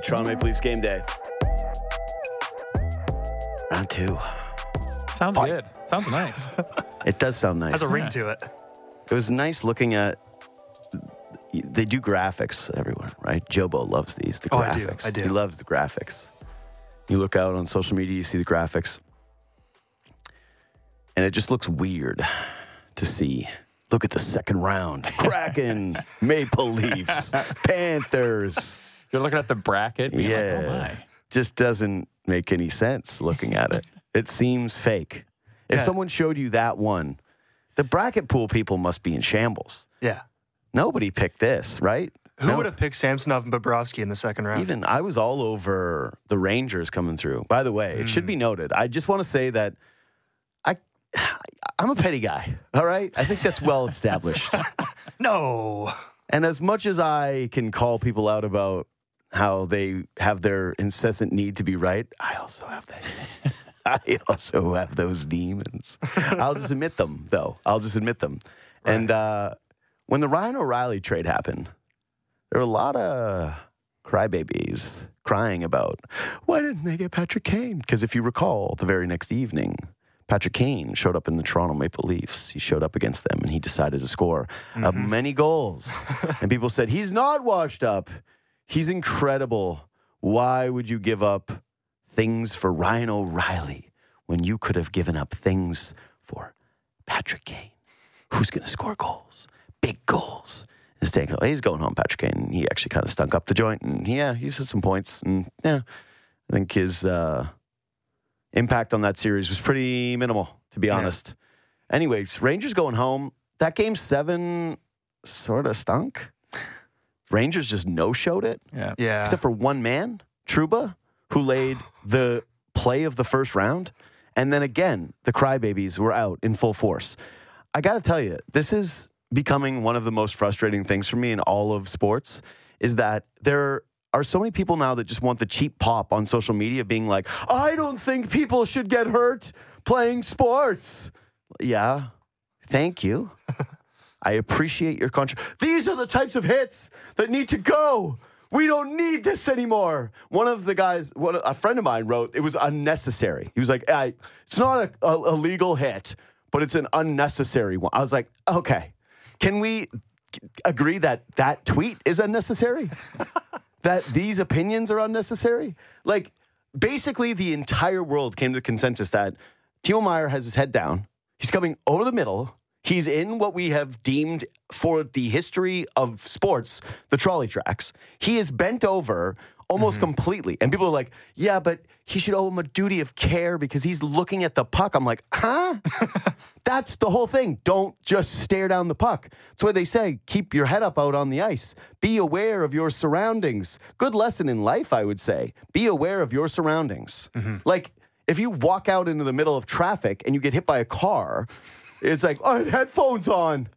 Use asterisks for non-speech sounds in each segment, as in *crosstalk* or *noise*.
All right, Toronto Maple Leafs game day. Round two. Sounds good. Sounds nice. *laughs* It does sound nice. Has a ring Yeah. to it. It was nice looking at. They do graphics everywhere, right? Jobo loves these. The Oh, I do. graphics. I do. He loves the graphics. You look out on social media, you see the graphics, and it just looks weird to see. Look at the second round: *laughs* Kraken, Maple Leafs, Panthers. You're looking at the bracket. being like, Yeah, oh my. just doesn't make any sense looking at it. *laughs* It seems fake. If Yeah. someone showed you that one, the bracket pool people must be in shambles. Yeah. Nobody picked this, right? Who No. would have picked Samsonov and Bobrovsky in the second round? Even I was all over the Rangers coming through. By the way, it should Hmm. be noted. I just want to say that I *sighs* I'm a petty guy. All right? I think that's well established. *laughs* no. and as much as I can call people out about how they have their incessant need to be right, I also have that. *laughs* I also have those demons. I'll just admit them, though. I'll just admit them. And uh, when the Ryan O'Reilly trade happened, there were a lot of crybabies crying about why didn't they get Patrick Kane? Because if you recall, the very next evening, Patrick Kane showed up in the Toronto Maple Leafs. He showed up against them and he decided to score uh, many goals. *laughs* and people said, he's not washed up. He's incredible. Why would you give up things for Ryan O'Reilly when you could have given up things for Patrick Kane? Who's going to score goals? Big goals. Instead, he's going home, Patrick Kane. He actually kind of stunk up the joint, and yeah, he's had some points, and yeah, I think his uh, impact on that series was pretty minimal, to be Yeah. honest. Anyways, Rangers going home. That game seven sort of stunk. Rangers just no showed it, Yeah. Yeah. except for one man, Trouba, who laid *sighs* the play of the first round. And then again, the crybabies were out in full force. I got to tell you, this is becoming one of the most frustrating things for me in all of sports is that there are so many people now that just want the cheap pop on social media being like, I don't think people should get hurt playing sports. Yeah. Thank you. *laughs* I appreciate your country. These are the types of hits that need to go. We don't need this anymore. One of the guys, one, a friend of mine wrote, it was unnecessary. He was like, "I- it's not a, a, a legal hit, but it's an unnecessary one. I was like, okay, can we agree that that tweet is unnecessary? *laughs* that these opinions are unnecessary? Like, basically, the entire world came to the consensus that Timo Meier has his head down. He's coming over the middle. He's in what we have deemed for the history of sports, the trolley tracks. He is bent over almost mm-hmm. completely. And people are like, yeah, but he should owe him a duty of care because he's looking at the puck. I'm like, huh? *laughs* That's the whole thing. Don't just stare down the puck. That's why they say keep your head up out on the ice. Be aware of your surroundings. Good lesson in life, I would say. Be aware of your surroundings. Mm-hmm. Like, if you walk out into the middle of traffic and you get hit by a car, it's like, I had headphones on.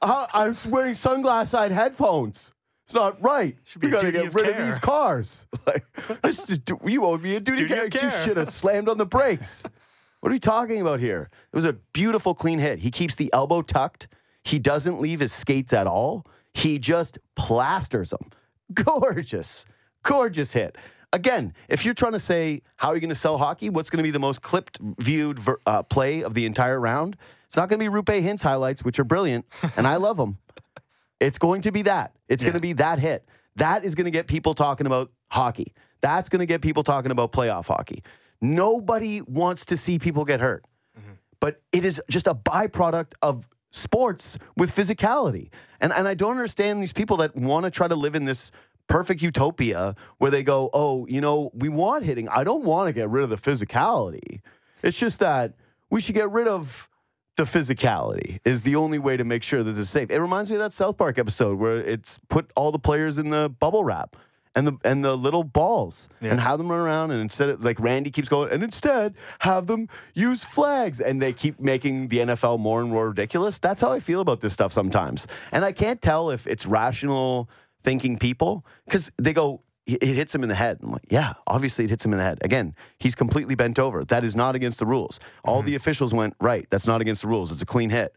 Uh, I was wearing sunglasses, I had headphones. It's not right. be we a got to duty get of rid of these cars. *laughs* Like, *laughs* this is, you owe me a duty, Duty of of care. You should have slammed on the brakes. *laughs* What are we talking about here? It was a beautiful, clean hit. He keeps the elbow tucked. He doesn't leave his skates at all. He just plasters them. Gorgeous, gorgeous hit. Again, if you're trying to say how are you going to sell hockey, what's going to be the most clipped, viewed ver- uh, play of the entire round? It's not going to be Roope Hintz highlights, which are brilliant, and I love them. *laughs* It's going to be that. It's going to be that hit. That is going to get people talking about hockey. That's going to get people talking about playoff hockey. Nobody wants to see people get hurt, mm-hmm. but it is just a byproduct of sports with physicality. And, and I don't understand these people that want to try to live in this perfect utopia where they go, oh, you know, we want hitting. I don't want to get rid of the physicality. It's just that we should get rid of the physicality is the only way to make sure that this is safe. It reminds me of that South Park episode where it's put all the players in the bubble wrap and the and the little balls and have them run around and instead of like Randy keeps going and instead have them use flags and they keep making the NFL more and more ridiculous. That's how I feel about this stuff sometimes. And I can't tell if it's rational thinking people because they go it it hits him in the head. I'm like, yeah, obviously it hits him in the head. Again, he's completely bent over. That is not against the rules. All mm-hmm. the officials went, right, that's not against the rules. It's a clean hit.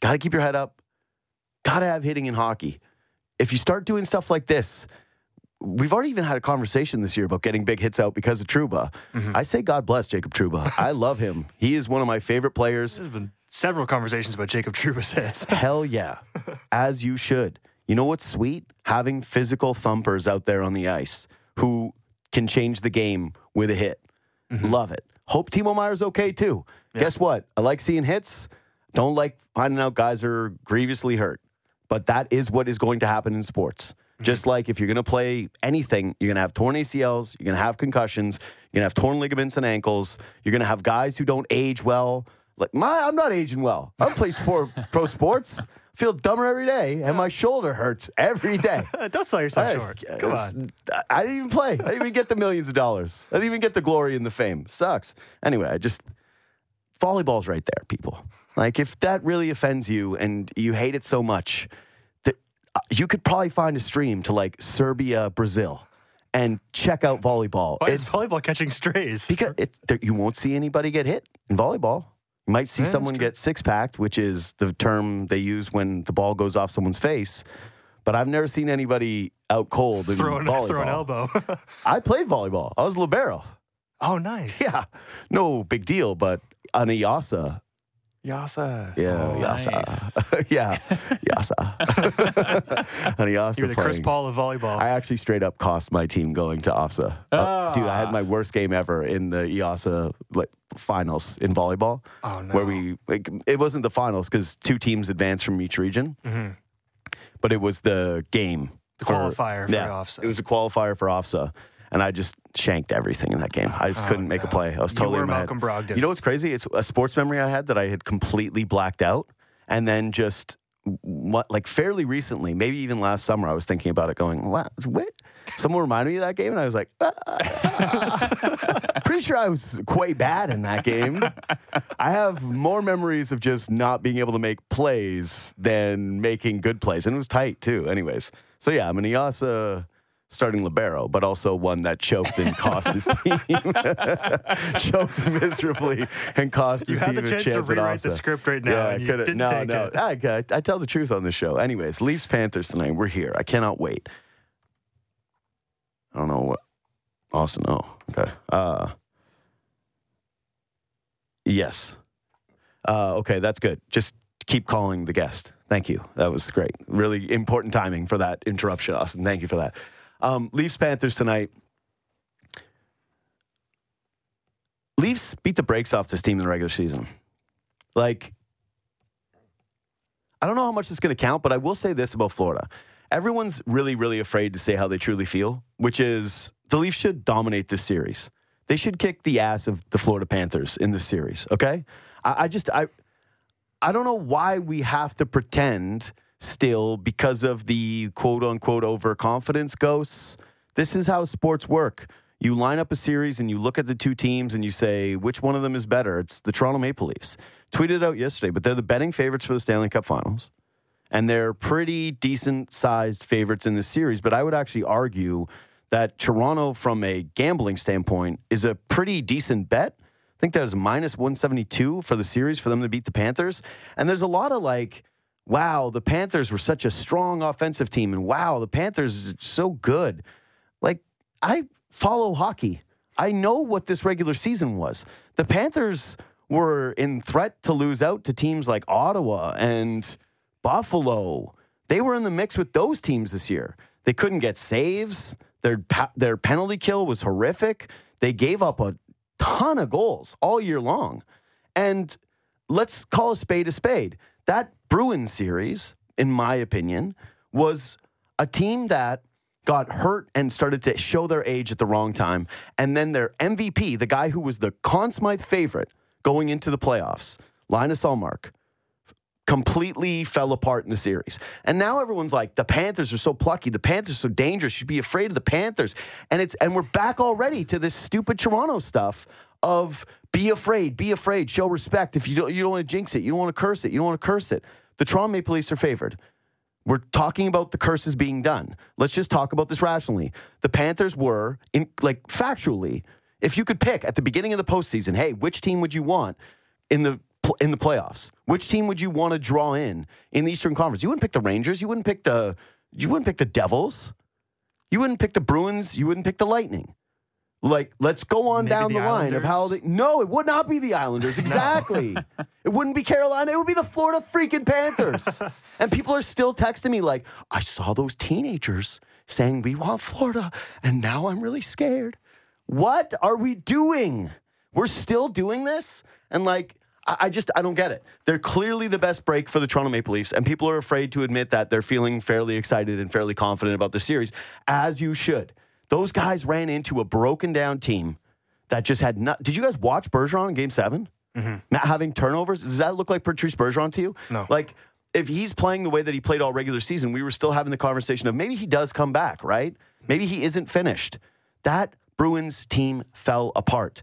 Got to keep your head up. Got to have hitting in hockey. If you start doing stuff like this, we've already even had a conversation this year about getting big hits out because of Trouba. Mm-hmm. I say God bless Jacob Trouba. I *laughs* love him. He is one of my favorite players. There's been several conversations about Jacob Trouba's hits. Hell yeah. *laughs* As you should. You know what's sweet? Having physical thumpers out there on the ice who can change the game with a hit. Mm-hmm. Love it. Hope Timo Meier's okay too. Guess what? I like seeing hits. Don't like finding out guys are grievously hurt. But that is what is going to happen in sports. Mm-hmm. Just like if you're going to play anything, you're going to have torn ACLs, you're going to have concussions, you're going to have torn ligaments and ankles, you're going to have guys who don't age well. Like my, I'm not aging well. I don't play sport, *laughs* pro sports. Feel dumber every day, and my shoulder hurts every day. *laughs* Don't sell yourself I- short. Come on. I didn't even play. I didn't even get the millions of dollars. I didn't even get the glory and the fame. Sucks. Anyway, I just volleyball's right there, people. Like if that really offends you and you hate it so much, that uh, you could probably find a stream to like Serbia, Brazil, and check out volleyball. Why is It's- volleyball catching strays? because it, there, you won't see anybody get hit in volleyball. You might see Yeah, someone get six packed, which is the term they use when the ball goes off someone's face. But I've never seen anybody out cold in throw, an, volleyball. *laughs* throw an elbow. *laughs* I played volleyball. I was libero. oh, nice. *laughs* Yeah, no big deal. But on a Yasa, Yasa. yeah, Oh, Yasa, nice. yeah, Yasa. on a Yasa You're the Chris. Paul of volleyball. I actually straight up cost my team going to OFSA. Uh, dude, I had my worst game ever in the IASA like finals in volleyball. Oh, no. Where we like it wasn't the finals because two teams advanced from each region, Mhm. but it was the game. The qualifier for yeah, OFSA. It was a qualifier for OFSA, and I just shanked everything in that game. I just Oh, couldn't make a play. I was You totally were my head. Malcolm Brogdon. You know what's crazy? It's a sports memory I had that I had completely blacked out, and then just like fairly recently, maybe even last summer, I was thinking about it, going, "Wow, what?" Someone reminded me of that game, and I was like, "Ah." *laughs* "Pretty sure I was quite bad in that game." I have more memories of just not being able to make plays than making good plays, and it was tight too. Anyways, so yeah, I'm an Iasa starting libero, but also one that choked and cost his *laughs* team, *laughs* choked miserably and cost You his team the a chance chance to at rewrite the script right now, Yeah, I and you didn't no, take no. it. I, I, I tell the truth on this show. Anyways, Leafs Panthers tonight. We're here. I cannot wait. I don't know what. Austin. Oh, okay. Uh, yes. Uh, okay, that's good. Just keep calling the guest. Thank you. That was great. Really important timing for that interruption, Austin. Thank you for that. Um, Leafs Panthers tonight. Leafs beat the brakes off this team in the regular season. Like, I don't know how much it's going to count, but I will say this about Florida. Everyone's really, really afraid to say how they truly feel, which is the Leafs should dominate this series. They should kick the ass of the Florida Panthers in this series. Okay, I, I just I I don't know why we have to pretend still because of the quote unquote overconfidence ghosts. This is how sports work. You line up a series and you look at the two teams and you say, which one of them is better? It's the Toronto Maple Leafs. Tweeted out yesterday, but they're the betting favorites for the Stanley Cup finals. And they're pretty decent sized favorites in this series. But I would actually argue that Toronto, from a gambling standpoint, is a pretty decent bet. I think that was minus 172 for the series for them to beat the Panthers. And there's a lot of like, wow, the Panthers were such a strong offensive team. And wow, the Panthers so good. Like, I follow hockey. I know what this regular season was. The Panthers were in threat to lose out to teams like Ottawa and Buffalo. They were in the mix with those teams this year. They couldn't get saves. Their their penalty kill was horrific. They gave up a ton of goals all year long. And let's call a spade a spade. That Bruins series, in my opinion, was a team that got hurt and started to show their age at the wrong time. And then their MVP, the guy who was the Conn Smythe favorite going into the playoffs, Linus Ullmark, completely fell apart in the series. And now everyone's like, the Panthers are so plucky. The Panthers are so dangerous. You should be afraid of the Panthers. And it's and we're back already to this stupid Toronto stuff of be afraid, be afraid, show respect. If you don't you don't want to jinx it, you don't want to curse it, you don't want to curse it. The Toronto Maple Leafs are favored. We're talking about the curses being done. Let's just talk about this rationally. The Panthers were in like factually, if you could pick at the beginning of the postseason, hey, which team would you want in the in the playoffs? Which team would you want to draw in in the Eastern Conference? You wouldn't pick the Rangers. You wouldn't pick the you wouldn't pick the Devils. You wouldn't pick the Bruins. You wouldn't pick the Lightning. Like, let's go on Maybe down the the, line of how they. No, it would not be the Islanders. *laughs* Exactly. it wouldn't be Carolina. It would be the Florida freaking Panthers. *laughs* and people are still texting me like, I saw those teenagers saying we want Florida, and now I'm really scared. What are we doing? We're still doing this? And like, I I just I don't get it. They're clearly the best break for the Toronto Maple Leafs, and people are afraid to admit that they're feeling fairly excited and fairly confident about the series, as you should. Those guys ran into a broken down team that just had not. Did you guys watch Bergeron in Game 7 mm-hmm. Not having turnovers. Does that look like Patrice Bergeron to you? No. Like if he's playing the way that he played all regular season, we were still having the conversation of maybe he does come back, right? Maybe he isn't finished. That Bruins team fell apart.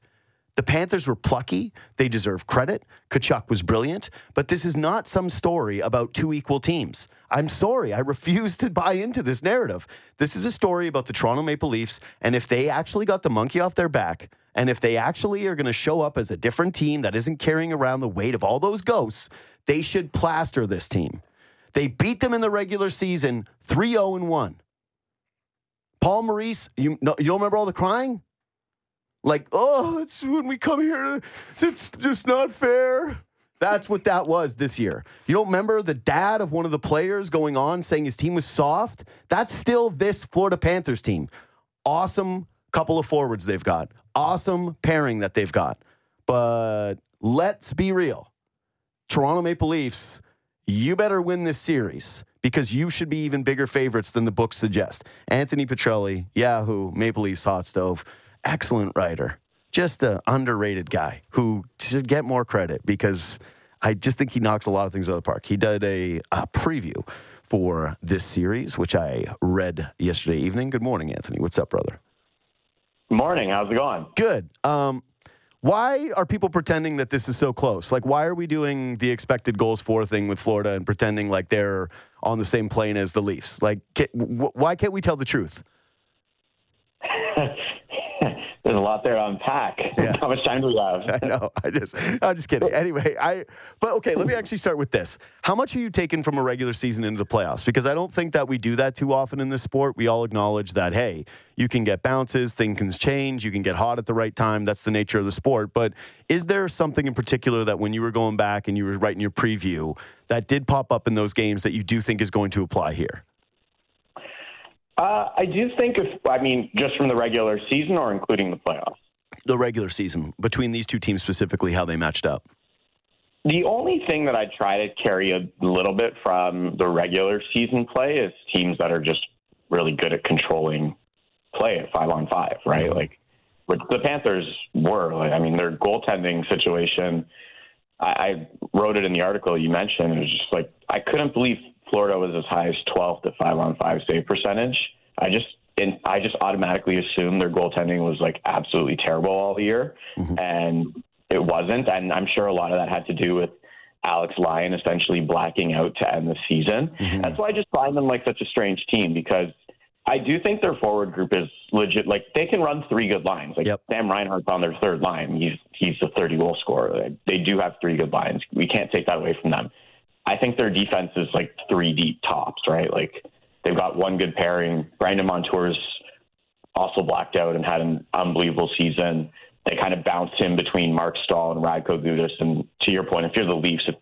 The Panthers were plucky. They deserve credit. Tkachuk was brilliant. But this is not some story about two equal teams. I'm sorry. I refuse to buy into this narrative. This is a story about the Toronto Maple Leafs. And if they actually got the monkey off their back, and if they actually are going to show up as a different team that isn't carrying around the weight of all those ghosts, they should plaster this team. They beat them in the regular season 3 0 1. Paul Maurice, you, you don't remember all the crying? Like, oh, it's when we come here, it's just not fair. That's what that was this year. You don't remember the dad of one of the players going on saying his team was soft? That's still this Florida Panthers team. Awesome couple of forwards they've got. Awesome pairing that they've got. But let's be real. Toronto Maple Leafs, you better win this series because you should be even bigger favorites than the books suggest. Anthony Petrielli, Yahoo, Maple Leafs Hot Stove, excellent writer. Just an underrated guy who should get more credit because I just think he knocks a lot of things out of the park. He did a, a preview for this series, which I read yesterday evening. Good morning, Anthony. What's up, brother? Morning. How's it going? Good. Um, why are people pretending that this is so close? Like, why are we doing the expected goals for thing with Florida and pretending like they're on the same plane as the Leafs? Like, ca- wh- why can't we tell the truth? *laughs* There's a lot there to unpack. Yeah. *laughs* How much time do we have? *laughs* I know. I just, I'm just kidding. Anyway, I, but okay, let me actually start with this. How much are you taking from a regular season into the playoffs? Because I don't think that we do that too often in this sport. We all acknowledge that, hey, you can get bounces, things can change, you can get hot at the right time. That's the nature of the sport. But is there something in particular that when you were going back and you were writing your preview that did pop up in those games that you do think is going to apply here? Uh, I do think if I mean just from the regular season or including the playoffs. The regular season, between these two teams specifically, how they matched up. The only thing that I try to carry a little bit from the regular season play is teams that are just really good at controlling play at five on five, right? Like, which the Panthers were. Like, I mean, their goaltending situation. I, I wrote it in the article you mentioned. It was just like I couldn't believe Florida was as high as 12th at five on five save percentage. I just and I just automatically assumed their goaltending was like absolutely terrible all the year, mm-hmm. and it wasn't. And I'm sure a lot of that had to do with Alex Lyon essentially blacking out to end the season. Mm-hmm. That's why I just find them like such a strange team because I do think their forward group is legit. Like they can run three good lines. Like Yep. Sam Reinhart's on their third line. He's he's a 30 goal scorer. They do have three good lines. We can't take that away from them. I think their defense is like three deep tops, right? Like they've got one good pairing. Brandon Montour's also blacked out and had an unbelievable season. They kind of bounced him between Marc Staal and Radko Gudas. And to your point, if you're the Leafs, if,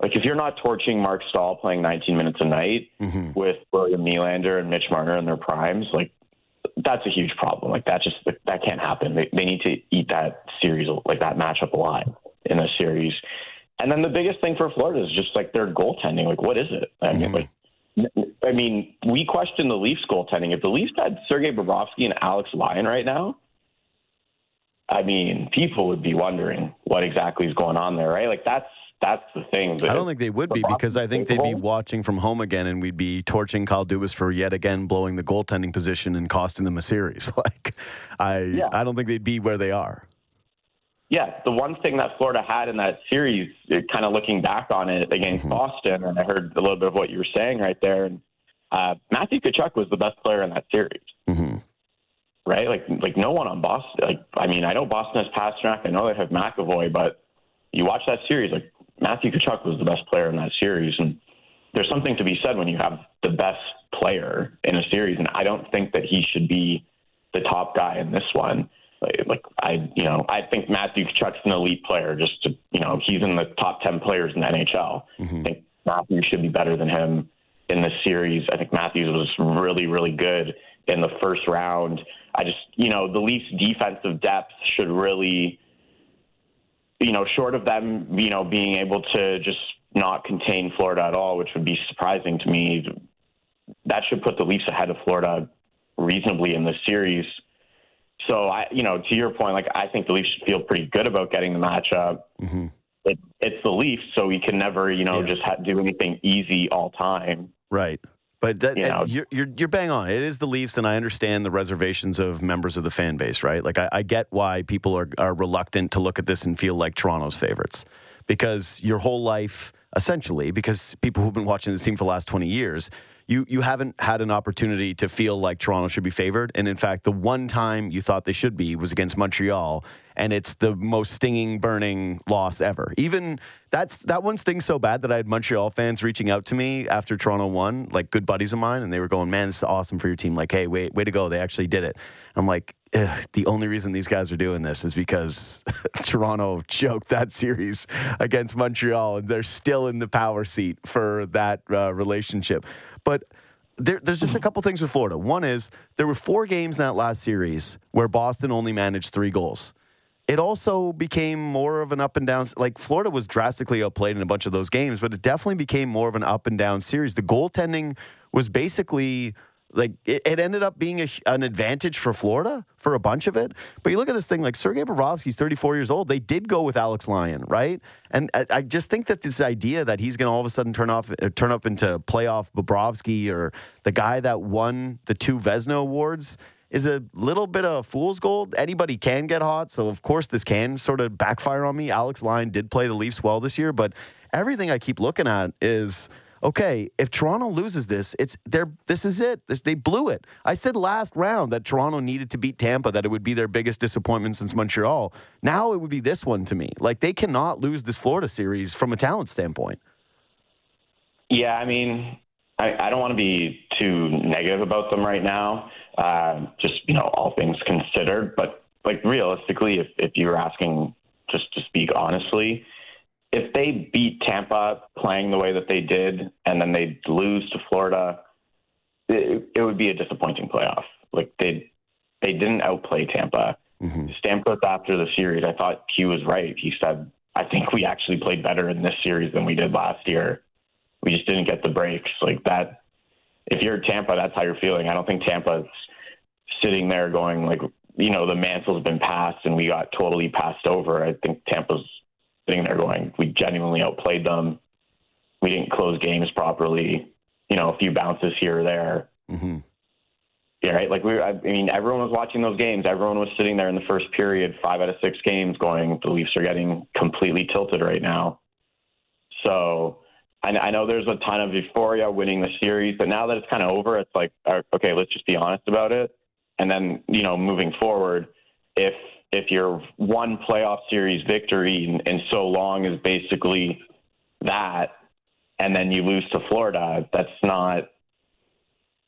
like if you're not torching Marc Staal playing 19 minutes a night mm-hmm. with William Nylander and Mitch Marner in their primes, like that's a huge problem. Like that just that can't happen. They, they need to eat that series like that matchup alive in a series. And then the biggest thing for Florida is just like their goaltending. Like what is it? I mean, mm-hmm. like I mean, we question the Leafs goaltending. If the Leafs had Sergei Bobrovsky and Alex Lyon right now, I mean, people would be wondering what exactly is going on there, right? Like that's that's the thing. I don't think they would be because I think they'd be watching from home again and we'd be torching Kyle Dubas for yet again blowing the goaltending position and costing them a series. *laughs* Like, I Yeah. I don't think they'd be where they are. Yeah, the one thing that Florida had in that series, kind of looking back on it against Boston, and I heard a little bit of what you were saying right there. And uh, Matthew Tkachuk was the best player in that series, hmm right? Like, like no one on Boston. Like, I mean, I know Boston has Pastrnak, I know they have McAvoy, but you watch that series, like Matthew Tkachuk was the best player in that series, and there's something to be said when you have the best player in a series, and I don't think that he should be the top guy in this one. Like, like I, you know, I think Matthew Tkachuk's an elite player. Just to, you know, he's in the top ten players in the NHL. Mm-hmm. I think Matthews should be better than him in this series. I think Matthews was really, really good in the first round. I just, you know, the Leafs' defensive depth should really, you know, short of them, you know, being able to just not contain Florida at all, which would be surprising to me. That should put the Leafs ahead of Florida reasonably in this series. So I, you know, to your point, like I think the Leafs should feel pretty good about getting the matchup. Mm-hmm. It, it's the Leafs, so we can never, you know, Yeah. just ha- do anything easy all time. Right. But that, You know. you're, you're you're bang on. It is the Leafs, and I understand the reservations of members of the fan base, right? Like I, I get why people are are reluctant to look at this and feel like Toronto's favorites, because your whole life, essentially, because people who've been watching this team for the last twenty years, you you haven't had an opportunity to feel like Toronto should be favored, and in fact, the one time you thought they should be was against Montreal, and it's the most stinging, burning loss ever. Even that's that one stings so bad that I had Montreal fans reaching out to me after Toronto won, like good buddies of mine, and they were going, "Man, this is awesome for your team." Like, hey, way way to go! They actually did it. I'm like, the only reason these guys are doing this is because *laughs* Toronto choked that series against Montreal, and they're still in the power seat for that uh, relationship. But there, there's just a couple things with Florida. One is there were four games in that last series where Boston only managed three goals. It also became more of an up and down. Like Florida was drastically outplayed in a bunch of those games, but it definitely became more of an up and down series. The goaltending was basically like it, it ended up being a, an advantage for Florida for a bunch of it. But you look at this thing like Sergei Bobrovsky's 34 years old. They did go with Alex Lyon, right? And I, I just think that this idea that he's going to all of a sudden turn off, uh, turn up into playoff Bobrovsky or the guy that won the two Vezina awards is a little bit of fool's gold. Anybody can get hot, so of course this can sort of backfire on me. Alex Lyon did play the Leafs well this year, but everything I keep looking at is okay. If Toronto loses this, it's they're this is it. This, they blew it. I said last round that Toronto needed to beat Tampa, that it would be their biggest disappointment since Montreal. Now it would be this one to me. Like they cannot lose this Florida series from a talent standpoint. Yeah, I mean, I, I don't want to be too negative about them right now. Uh, just you know, all things considered, but like realistically, if if you're asking just to speak honestly, if they beat Tampa playing the way that they did, and then they lose to Florida, it, it would be a disappointing playoff. Like they they didn't outplay Tampa. Mhm. Stamkos after the series, I thought Q was right. He said, "I think we actually played better in this series than we did last year. We just didn't get the breaks like that." If you're Tampa, that's how you're feeling. I don't think Tampa's sitting there going like, you know, the mantle's been passed and we got totally passed over. I think Tampa's sitting there going, we genuinely outplayed them. We didn't close games properly. You know, a few bounces here or there. hmm Yeah, right. Like we, were, I mean, everyone was watching those games. Everyone was sitting there in the first period, five out of six games, going, the Leafs are getting completely tilted right now. So I, I know there's a ton of euphoria winning the series, but now that it's kind of over, it's like, uh, okay, let's just be honest about it. And then, you know, moving forward, if if your one playoff series victory in, in so long is basically that, and then you lose to Florida, that's not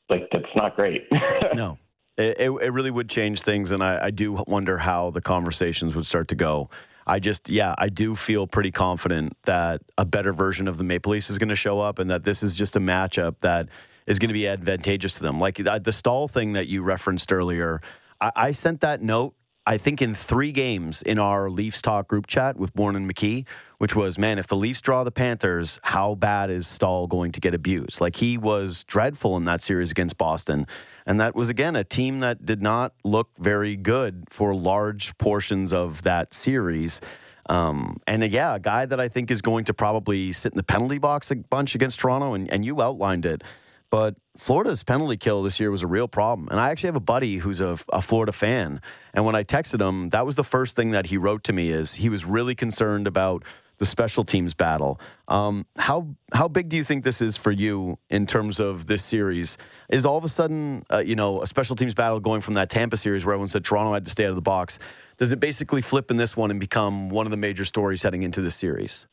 like that's not great. *laughs* No. It, it, it really would change things, and I, I do wonder how the conversations would start to go. I just, yeah, I do feel pretty confident that a better version of the Maple Leafs is going to show up, and that this is just a matchup that is going to be advantageous to them. Like the Staal thing that you referenced earlier, I, I sent that note. I think in three games in our Leafs talk group chat with Bourne and McKee, which was, man, if the Leafs draw the Panthers, how bad is Staal going to get abused? Like he was dreadful in that series against Boston. And that was, again, a team that did not look very good for large portions of that series. Um, and uh, yeah, a guy that I think is going to probably sit in the penalty box a bunch against Toronto, and, and you outlined it. But Florida's penalty kill this year was a real problem. And I actually have a buddy who's a, a, Florida fan. And when I texted him, that was the first thing that he wrote to me is he was really concerned about the special teams battle. Um, how how big do you think this is for you in terms of this series? Is all of a sudden, uh, you know, a special teams battle going from that Tampa series where everyone said Toronto had to stay out of the box? Does it basically flip in this one and become one of the major stories heading into this series?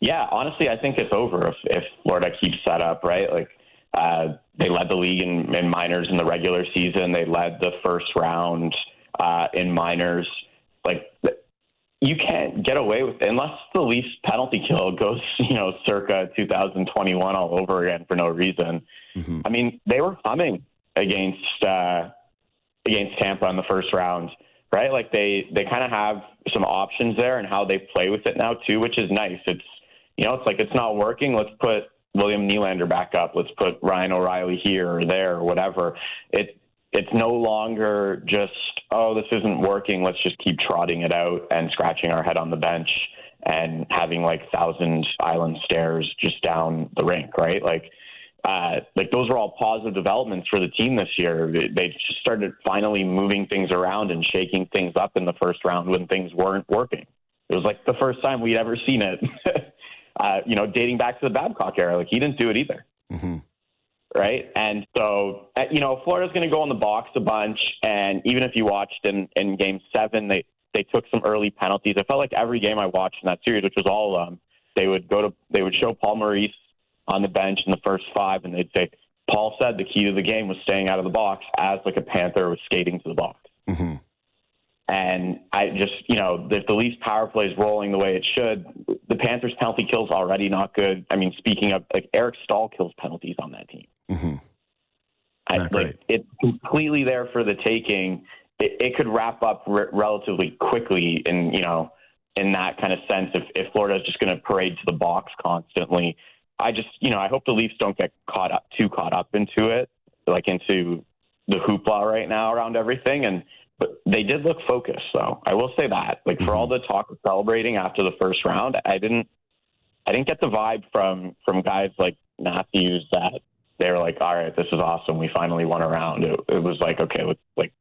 Yeah, honestly, I think it's over. If, if Florida keeps that up, right? Like uh, they led the league in, in minors in the regular season. They led the first round uh, in minors. Like you can't get away with it unless the Leafs penalty kill goes, *laughs* you know, circa 2021 all over again for no reason. Mm-hmm. I mean, they were humming against uh, against Tampa in the first round, right? Like they they kind of have some options there and how they play with it now too, which is nice. It's you know, it's like it's not working. Let's put William Nylander back up. Let's put Ryan O'Reilly here or there or whatever. It it's no longer just oh this isn't working let's just keep trotting it out and scratching our head on the bench and having like thousand island stairs just down the rink right like uh, like those were all positive developments for the team this year. They just started finally moving things around and shaking things up in the first round when things weren't working. It was like the first time we'd ever seen it. *laughs* uh, you know, dating back to the Babcock era. Like he didn't do it either. Mm-hmm right? And so, uh, you know, Florida's going to go in the box a bunch. And even if you watched in, in game seven, they, they took some early penalties. I felt like every game I watched in that series, which was all of them, they would go to, they would show Paul Maurice on the bench in the first five, and they'd say, Paul said the key to the game was staying out of the box as like a Panther was skating to the box. Mm-hmm. And I just, you know, if the Leafs power play is rolling the way it should, the Panthers penalty kills already not good. I mean, speaking of like Eric Staal kills penalties on that team. Mm-hmm. I, like it's completely there for the taking. It, it could wrap up re- relatively quickly, in you know, in that kind of sense. If if Florida is just going to parade to the box constantly, I just you know I hope the Leafs don't get caught up too caught up into it, like into the hoopla right now around everything. And but they did look focused, though. I will say that. Like for mm-hmm. all the talk of celebrating after the first round, I didn't I didn't get the vibe from from guys like Matthews that they were like, all right, this is awesome. We finally won a round. It, it was like, okay, let's like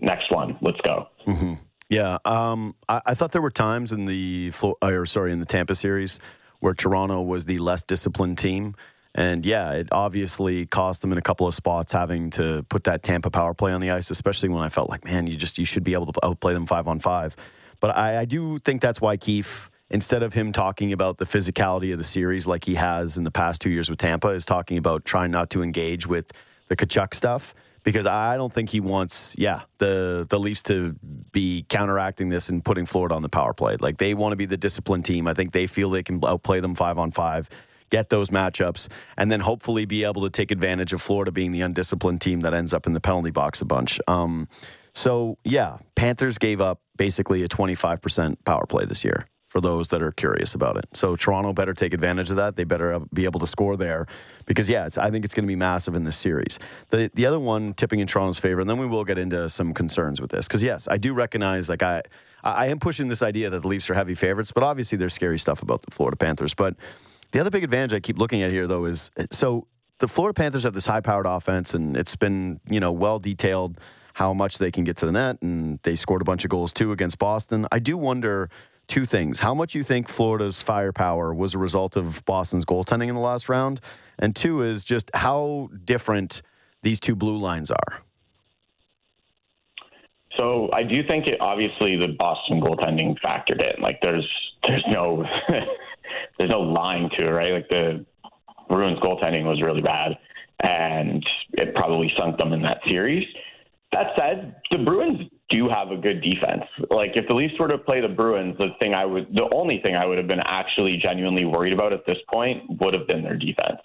next one, let's go. Mm-hmm. Yeah, um, I, I, thought there were times in the or sorry in the Tampa series where Toronto was the less disciplined team, and yeah, it obviously cost them in a couple of spots having to put that Tampa power play on the ice, especially when I felt like, man, you just you should be able to outplay them five on five. But I, I do think that's why Keefe instead of him talking about the physicality of the series like he has in the past two years with Tampa, is talking about trying not to engage with the Tkachuk stuff because I don't think he wants, yeah, the the Leafs to be counteracting this and putting Florida on the power play. Like they want to be the disciplined team. I think they feel they can outplay them five on five, get those matchups, and then hopefully be able to take advantage of Florida being the undisciplined team that ends up in the penalty box a bunch. Um, so yeah, Panthers gave up basically a twenty five percent power play this year for those that are curious about it. So Toronto better take advantage of that. They better be able to score there because yeah, I think it's going to be massive in this series. The the other one tipping in Toronto's favor, and then we will get into some concerns with this because yes, I do recognize like I I am pushing this idea that the Leafs are heavy favorites, but obviously there's scary stuff about the Florida Panthers. But the other big advantage I keep looking at here though is eh, so the Florida Panthers have this high powered offense and it's been you know well detailed how much they can get to the net and they scored a bunch of goals too against Boston. I do wonder two things. How much you think Florida's firepower was a result of Boston's goaltending in the last round? And two is just how different these two blue lines are. So I do think it obviously the Boston goaltending factored in. Like there's there's no *laughs* there's no lying to it, right? Like the Bruins goaltending was really bad and it probably sunk them in that series. That said, the Bruins do have a good defense. Like if the Leafs were to play the Bruins, the thing I would, the only thing I would have been actually genuinely worried about at this point would have been their defense.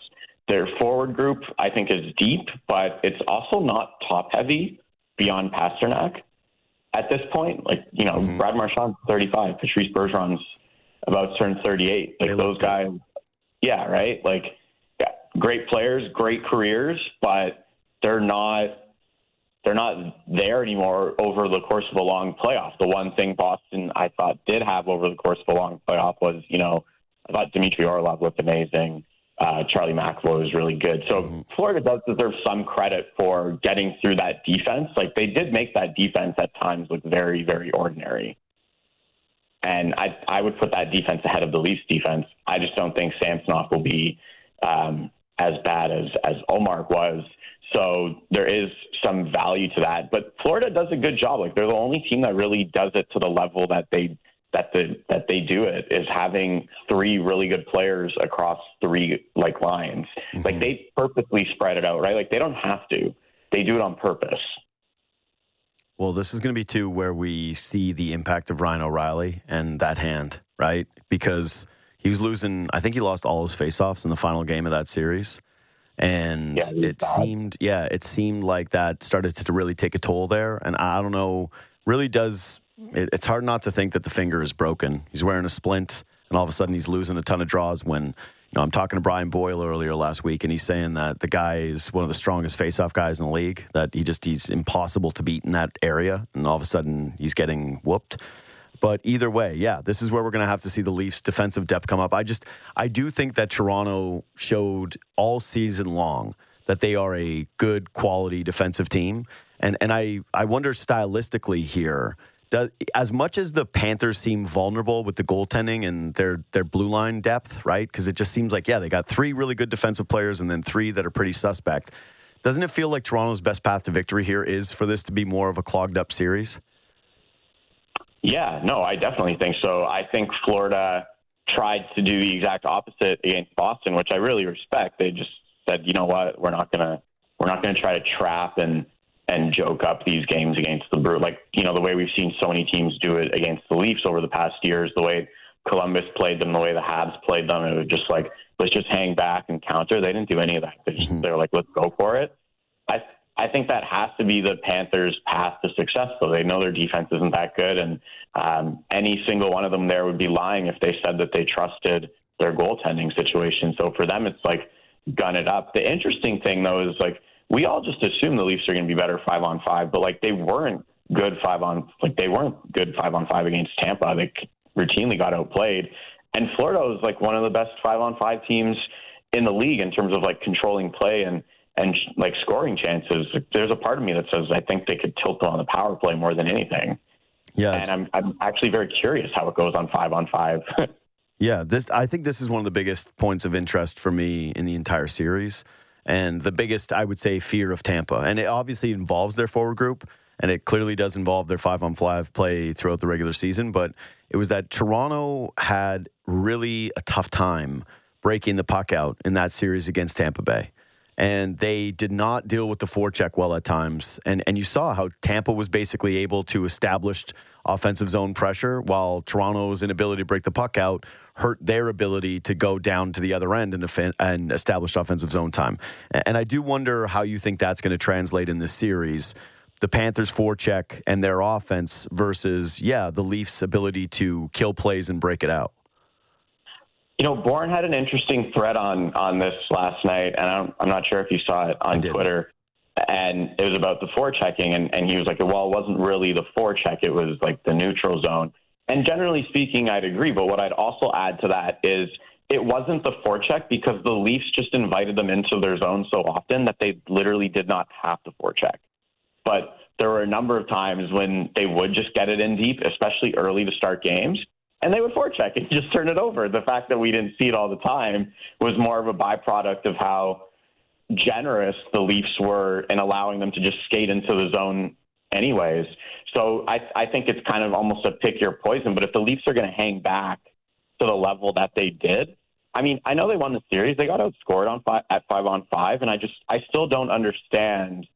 Their forward group, I think, is deep, but it's also not top heavy beyond Pastrnak at this point. Like you know, mm-hmm. Brad Marchand's 35, Patrice Bergeron's about to turn 38. Like those guys, yeah, right. Like yeah, great players, great careers, but they're not they're not there anymore over the course of a long playoff. The one thing Boston I thought did have over the course of a long playoff was, you know, I thought Dmitry Orlov looked amazing. Uh, Charlie McAvoy was really good. So mm-hmm. Florida does deserve some credit for getting through that defense. Like they did make that defense at times look very, very ordinary. And I, I would put that defense ahead of the Leafs defense. I just don't think Samsonov will be um, as bad as as Ullmark was. So there is some value to that. But Florida does a good job. Like they're the only team that really does it to the level that they that the that they do it is having three really good players across three like lines. Mm-hmm. Like they purposely spread it out, right? Like they don't have to. They do it on purpose. Well, this is going to be too where we see the impact of Ryan O'Reilly and that hand, right? Because he was losing. I think he lost all his faceoffs in the final game of that series, and Yeah, it seemed, yeah, it seemed like that started to really take a toll there. And I don't know, really does. It, it's hard not to think that the finger is broken. He's wearing a splint, and all of a sudden he's losing a ton of draws when. You know, I'm talking to Brian Boyle earlier last week, and he's saying that the guy is one of the strongest faceoff guys in the league. That he just he's impossible to beat in that area, and all of a sudden he's getting whooped. But either way, yeah, this is where we're going to have to see the Leafs' defensive depth come up. I just, I do think that Toronto showed all season long that they are a good quality defensive team, and and I I wonder stylistically here. Does, as much as the Panthers seem vulnerable with the goaltending and their their blue line depth, right? Because it just seems like yeah, they got three really good defensive players and then three that are pretty suspect. Doesn't it feel like Toronto's best path to victory here is for this to be more of a clogged up series? Yeah, no, I definitely think so. I think Florida tried to do the exact opposite against Boston, which I really respect. They just said, you know what, we're not gonna we're not gonna try to trap and and joke up these games against the Brew. Like you know the way we've seen so many teams do it against the Leafs over the past years, the way Columbus played them, the way the Habs played them, it was just like let's just hang back and counter. They didn't do any of that. They just, mm-hmm. they're like let's go for it. I I think that has to be the Panthers' path to success. Though they know their defense isn't that good, and um, any single one of them there would be lying if they said that they trusted their goaltending situation. So for them, it's like gun it up. The interesting thing though is like we all just assume the Leafs are going to be better five on five, but like they weren't good five on like they weren't good five on five against Tampa. They routinely got outplayed, and Florida was like one of the best five on five teams in the league in terms of like controlling play and and like scoring chances. There's a part of me that says I think they could tilt on the power play more than anything. Yeah, And I'm I'm actually very curious how it goes on five on five. *laughs* Yeah, this I think this is one of the biggest points of interest for me in the entire series, and the biggest I would say fear of Tampa, and it obviously involves their forward group, and it clearly does involve their five on five play throughout the regular season. But it was that Toronto had really a tough time breaking the puck out in that series against Tampa Bay. And they did not deal with the forecheck well at times. And and you saw how Tampa was basically able to establish offensive zone pressure while Toronto's inability to break the puck out hurt their ability to go down to the other end and, and establish offensive zone time. And I do wonder how you think that's going to translate in this series. The Panthers' forecheck and their offense versus, yeah, the Leafs' ability to kill plays and break it out. You know, Bourne had an interesting thread on on this last night, and I'm, I'm not sure if you saw it on. Twitter. And it was about the forechecking, and and he was like, well, it wasn't really the forecheck; it was like the neutral zone. And generally speaking, I'd agree. But what I'd also add to that is it wasn't the forecheck because the Leafs just invited them into their zone so often that they literally did not have to forecheck. But there were a number of times when they would just get it in deep, especially early to start games, and they would forecheck and *laughs* just turn it over. The fact that we didn't see it all the time was more of a byproduct of how generous the Leafs were in allowing them to just skate into the zone anyways. So I, I think it's kind of almost a pick your poison. But if the Leafs are going to hang back to the level that they did, I mean, I know they won the series. They got outscored on five, at five on five, and I just I still don't understand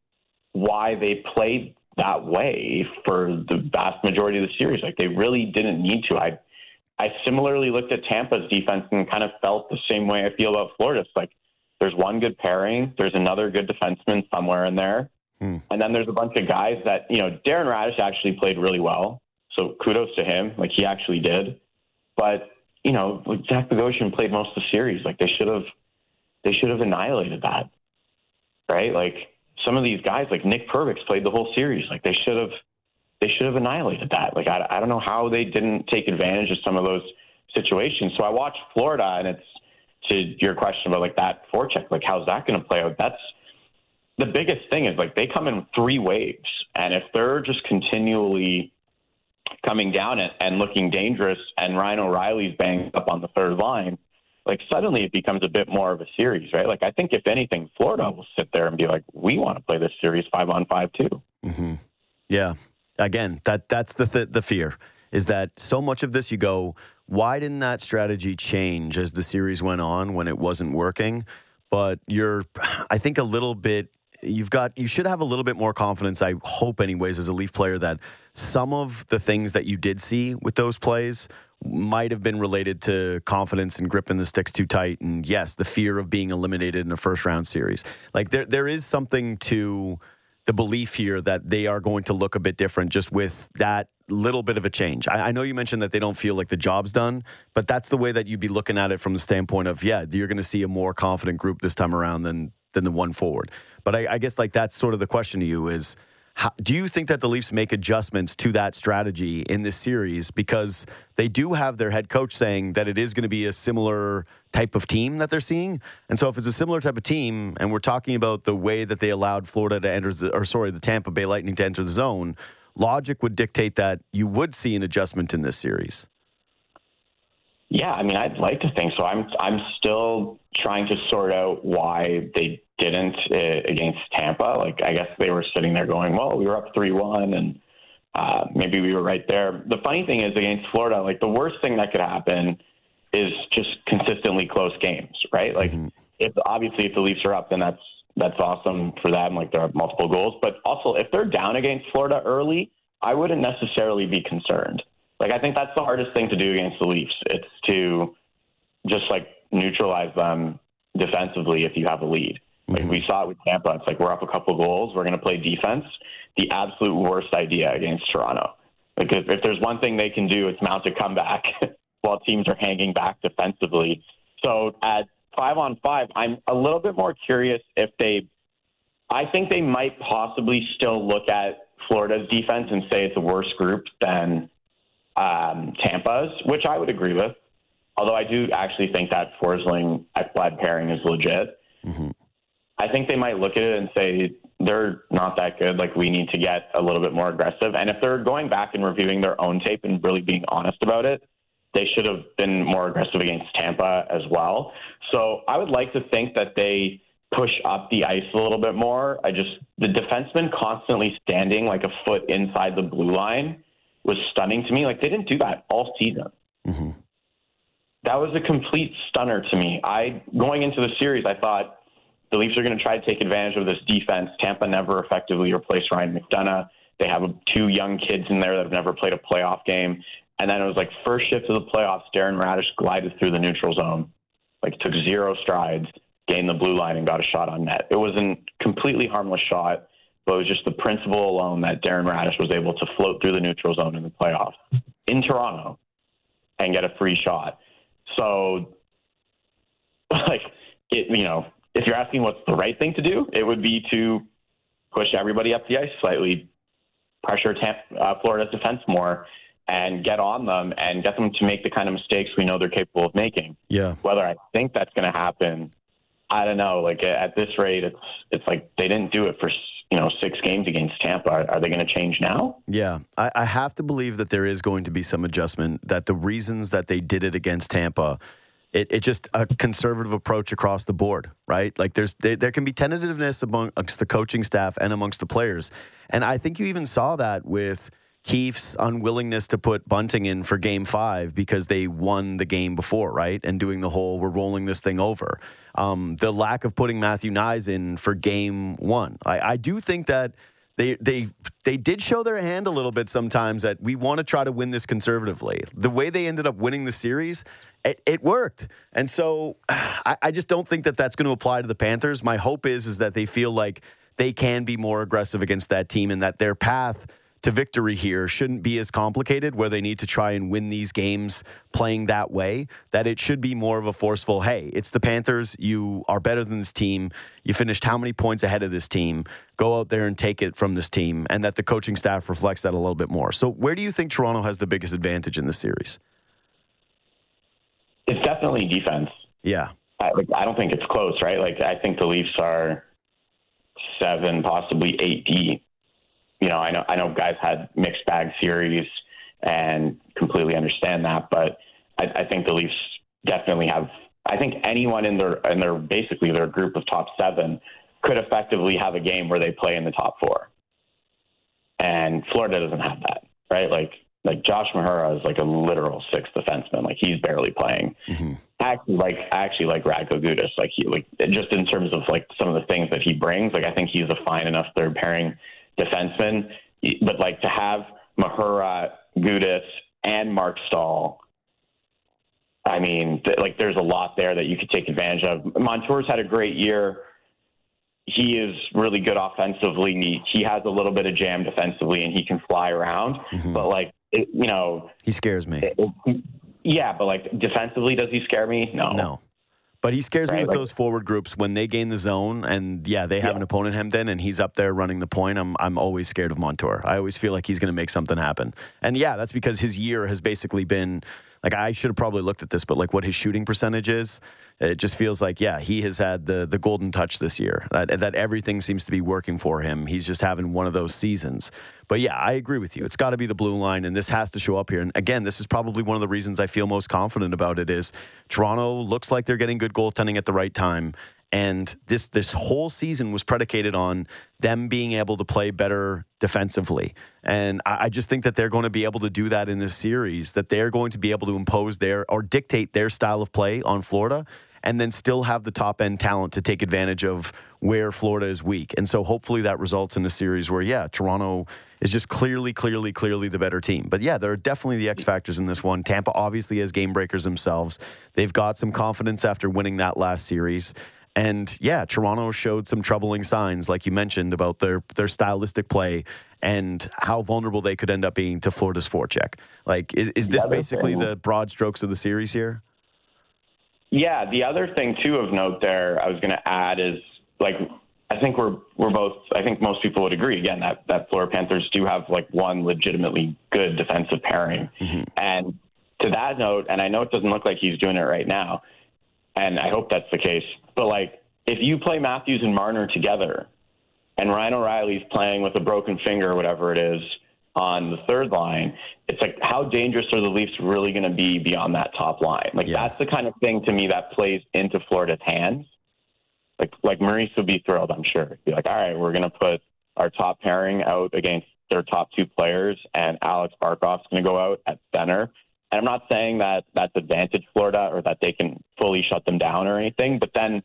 why they played that way for the vast majority of the series. Like they really didn't need to. I I similarly looked at Tampa's defense and kind of felt the same way I feel about Florida. It's like there's one good pairing, there's another good defenseman somewhere in there, Hmm. and then there's a bunch of guys that you know. Darren Raddysh actually played really well, so kudos to him. Like he actually did, but you know, Zach Bogosian played most of the series. Like they should have, they should have annihilated that, right? Like some of these guys, like Nick Perbix, played the whole series. Like they should have, they should have annihilated that. Like I, I don't know how they didn't take advantage of some of those situations. So I watched Florida, and it's to your question about like that forecheck. Like how's that going to play out? That's the biggest thing is like they come in three waves, and if they're just continually coming down and, and looking dangerous, and Ryan O'Reilly's banged up on the third line, like suddenly it becomes a bit more of a series, right? Like I think if anything, Florida will sit there and be like, we want to play this series five on five too. hmm Yeah. Again, that that's the th- the fear is that so much of this you go, why didn't that strategy change as the series went on when it wasn't working? But you're, I think, a little bit. You've got. You should have a little bit more confidence. I hope, anyways, as a Leaf player, that some of the things that you did see with those plays might have been related to confidence and gripping the sticks too tight, and yes, the fear of being eliminated in a first round series. Like there, there is something to the belief here that they are going to look a bit different just with that little bit of a change. I, I, know you mentioned that they don't feel like the job's done, but that's the way that you'd be looking at it from the standpoint of, yeah, you're going to see a more confident group this time around than than the one forward. But I, I guess like that's sort of the question to you is how, do you think that the Leafs make adjustments to that strategy in this series because they do have their head coach saying that it is going to be a similar type of team that they're seeing? And so if it's a similar type of team and we're talking about the way that they allowed Florida to enter the, or sorry, the Tampa Bay Lightning to enter the zone, logic would dictate that you would see an adjustment in this series. Yeah, I mean, I'd like to think so. I'm I'm still trying to sort out why they didn't uh, against Tampa. Like, I guess they were sitting there going, "Well, we were up three-one, and uh, maybe we were right there." The funny thing is, against Florida, like the worst thing that could happen is just consistently close games, right? Like, mm-hmm. if obviously if the Leafs are up, then that's that's awesome for them. Like, there are multiple goals, but also if they're down against Florida early, I wouldn't necessarily be concerned. Like I think that's the hardest thing to do against the Leafs. It's to just like neutralize them defensively if you have a lead. Like mm-hmm. we saw it with Tampa. It's like we're up a couple goals. We're going to play defense. The absolute worst idea against Toronto. Because if there's one thing they can do, it's mount a comeback *laughs* while teams are hanging back defensively. So at five on five, I'm a little bit more curious if they. I think they might possibly still look at Florida's defense and say it's a worse group than um, Tampa's, which I would agree with. Although I do actually think that Forsling Ekblad pairing is legit. Mm-hmm. I think they might look at it and say they're not that good. Like we need to get a little bit more aggressive. And if they're going back and reviewing their own tape and really being honest about it, they should have been more aggressive against Tampa as well. So I would like to think that they push up the ice a little bit more. I just the defenseman constantly standing like a foot inside the blue line was stunning to me. Like they didn't do that all season. Mm-hmm. That was a complete stunner to me. I going into the series, I thought the Leafs are going to try to take advantage of this defense. Tampa never effectively replaced Ryan McDonagh. They have two young kids in there that have never played a playoff game. And then it was like first shift of the playoffs, Darren Raddysh glided through the neutral zone, like took zero strides, gained the blue line, and got a shot on net. It was a completely harmless shot but it was just the principle alone that Darren Raddysh was able to float through the neutral zone in the playoffs in Toronto and get a free shot. So, *laughs* like, it, you know, if you're asking what's the right thing to do, it would be to push everybody up the ice slightly, pressure Tampa, uh, Florida's defense more, and get on them and get them to make the kind of mistakes we know they're capable of making. Yeah. Whether I think that's going to happen, I don't know. Like at this rate, it's it's like they didn't do it for you know six games against Tampa. Are, are they going to change now? Yeah, I, I have to believe that there is going to be some adjustment. That the reasons that they did it against Tampa. It, it just a conservative approach across the board, right? Like there's there, there can be tentativeness amongst the coaching staff and amongst the players, and I think you even saw that with Keefe's unwillingness to put Bunting in for game five because they won the game before, right? And doing the whole, we're rolling this thing over. Um, the lack of putting Matthew Knies in for game one. I, I do think that they they they did show their hand a little bit sometimes that we want to try to win this conservatively. The way they ended up winning the series, it, it worked, and so *sighs* I, I just don't think that that's going to apply to the Panthers. My hope is is that they feel like they can be more aggressive against that team and that their path to victory here shouldn't be as complicated where they need to try and win these games playing that way that it should be more of a forceful hey it's the panthers you are better than this team you finished how many points ahead of this team go out there and take it from this team and that the coaching staff reflects that a little bit more. So where do you think toronto has the biggest advantage in this series? It's definitely defense. Yeah. I, like, I don't think it's close right? Like i think the leafs are seven possibly eight deep you know, I know I know guys had mixed bag series and completely understand that, but I, I think the Leafs definitely have. I think anyone in their in their basically their group of top seven could effectively have a game where they play in the top four, and Florida doesn't have that, right? Like like Josh Mahura is like a literal sixth defenseman. Like he's barely playing. Mm-hmm. Actually, like I actually like Radko Gudas. Like he like just in terms of like some of the things that he brings. Like I think he's a fine enough third pairing defenseman. But like to have Mahura, Gudas, and Marc Staal. I mean, th- like there's a lot there that you could take advantage of. Montour's had a great year he is really good offensively. He, he has a little bit of jam defensively, and he can fly around. Mhm. But like, it, you know, He scares me. it- it- yeah. But like defensively, does he scare me? No. No. But he scares me with like- those forward groups when they gain the zone and yeah, they have Yeah. an opponent hemmed in and he's up there running the point. I'm I'm always scared of Montour. I always feel like he's going to make something happen. And yeah, that's because his year has basically been like I should have probably looked at this, but like what his shooting percentage is, it just feels like yeah, he has had the the golden touch this year. That that everything seems to be working for him. He's just having one of those seasons. But yeah, I agree with you. It's got to be the blue line, and this has to show up here. And again, this is probably one of the reasons I feel most confident about it. Is Toronto looks like they're getting good goaltending at the right time, and this this whole season was predicated on them being able to play better defensively. And I, I just think that they're going to be able to do that in this series. That they're going to be able to impose their or dictate their style of play on Florida and then still have the top end talent to take advantage of where Florida is weak. And so hopefully that results in a series where, yeah, Toronto is just clearly, clearly, clearly the better team. But yeah, there are definitely the X factors in this one. Tampa obviously has game breakers themselves. They've got some confidence after winning that last series. And yeah, Toronto showed some troubling signs, like you mentioned, about their their stylistic play and how vulnerable they could end up being to Florida's forecheck. Like, is, is this Yeah, basically the broad strokes of the series here? Yeah, the other thing too of note there, I was going to add is like I think we're we're both. I think most people would agree again that that Florida Panthers do have like one legitimately good defensive pairing, mm-hmm. and to that note, and I know it doesn't look like he's doing it right now, and I hope that's the case. But like if you play Matthews and Marner together, and Ryan O'Reilly's playing with a broken finger or whatever it is on the third line, it's like how dangerous are the Leafs really going to be beyond that top line? Like Yeah. that's the kind of thing to me that plays into Florida's hands. Like like Maurice would be thrilled, I'm sure. He'd Be like, all right, we're going to put our top pairing out against their top two players, and Alex Barkov's going to go out at center. And I'm not saying that that's advantage Florida or that they can fully shut them down or anything, but then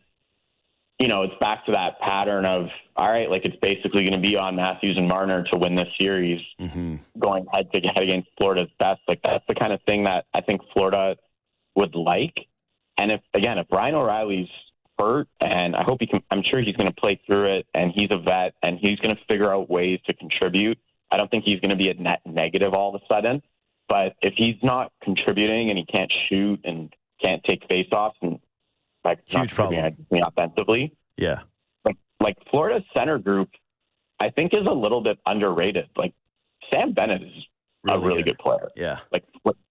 you know, it's back to that pattern of all right, like it's basically going to be on Matthews and Marner to win this series, Mm-hmm. going head to head against Florida's best. Like that's the kind of thing that I think Florida would like. And if again, if Ryan O'Reilly's hurt, and I hope he can, I'm sure he's going to play through it, and he's a vet, and he's going to figure out ways to contribute. I don't think he's going to be a net negative all of a sudden. But if he's not contributing and he can't shoot and can't take faceoffs and like not Huge problem. offensively, Yeah. like like Florida's center group, I think is a little bit underrated. Like Sam Bennett is a really good. player. Yeah. Like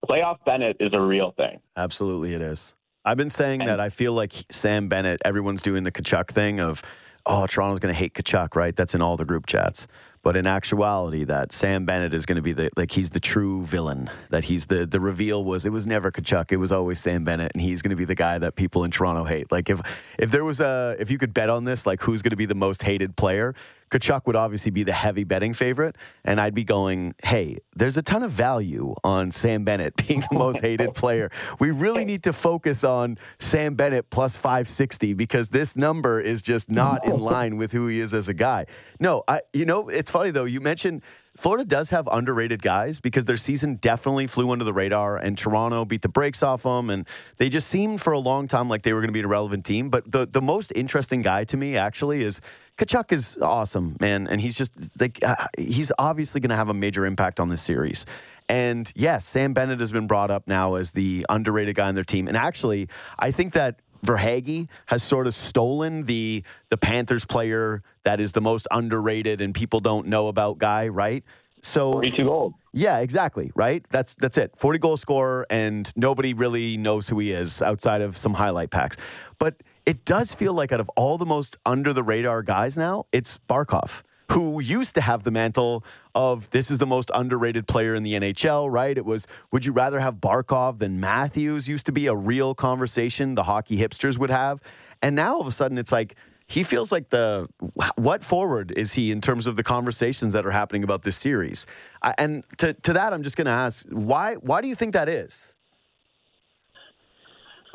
playoff Bennett is a real thing. Absolutely, it is. I've been saying And- that I feel like Sam Bennett, everyone's doing the Tkachuk thing of, oh, Toronto's going to hate Tkachuk, right? That's in all the group chats. But in actuality, that Sam Bennett is going to be the like he's the true villain. That he's the the reveal was it was never Tkachuk, it was always Sam Bennett, and he's going to be the guy that people in Toronto hate. Like if if there was a if you could bet on this, like who's going to be the most hated player, Tkachuk would obviously be the heavy betting favorite, and I'd be going, hey, there's a ton of value on Sam Bennett *laughs* being the most hated player. We really need to focus on Sam Bennett plus 560 because this number is just not in line with who he is as a guy. No, I you know, it's funny though. You mentioned Florida does have underrated guys because their season definitely flew under the radar, and Toronto beat the brakes off them, and they just seemed for a long time like they were going to be a relevant team. But the the most interesting guy to me actually is Tkachuk is awesome, man, and he's just like uh, he's obviously going to have a major impact on this series. And yes, Sam Bennett has been brought up now as the underrated guy on their team, and actually, I think that. Verhaeghe has sort of stolen the the Panthers player that is the most underrated and people don't know about guy, right? So 42 goals. yeah, exactly. Right. That's that's it. Forty goal scorer, and nobody really knows who he is outside of some highlight packs. But it does feel like out of all the most under the radar guys now, it's Barkov, who used to have the mantle of this is the most underrated player in the NHL. Right. It was. Would you rather have Barkov than Matthews? Used to be a real conversation the hockey hipsters would have, and now all of a sudden it's like he feels like the what forward is he in terms of the conversations that are happening about this series? I, and to to that, I'm just going to ask why why do you think that is?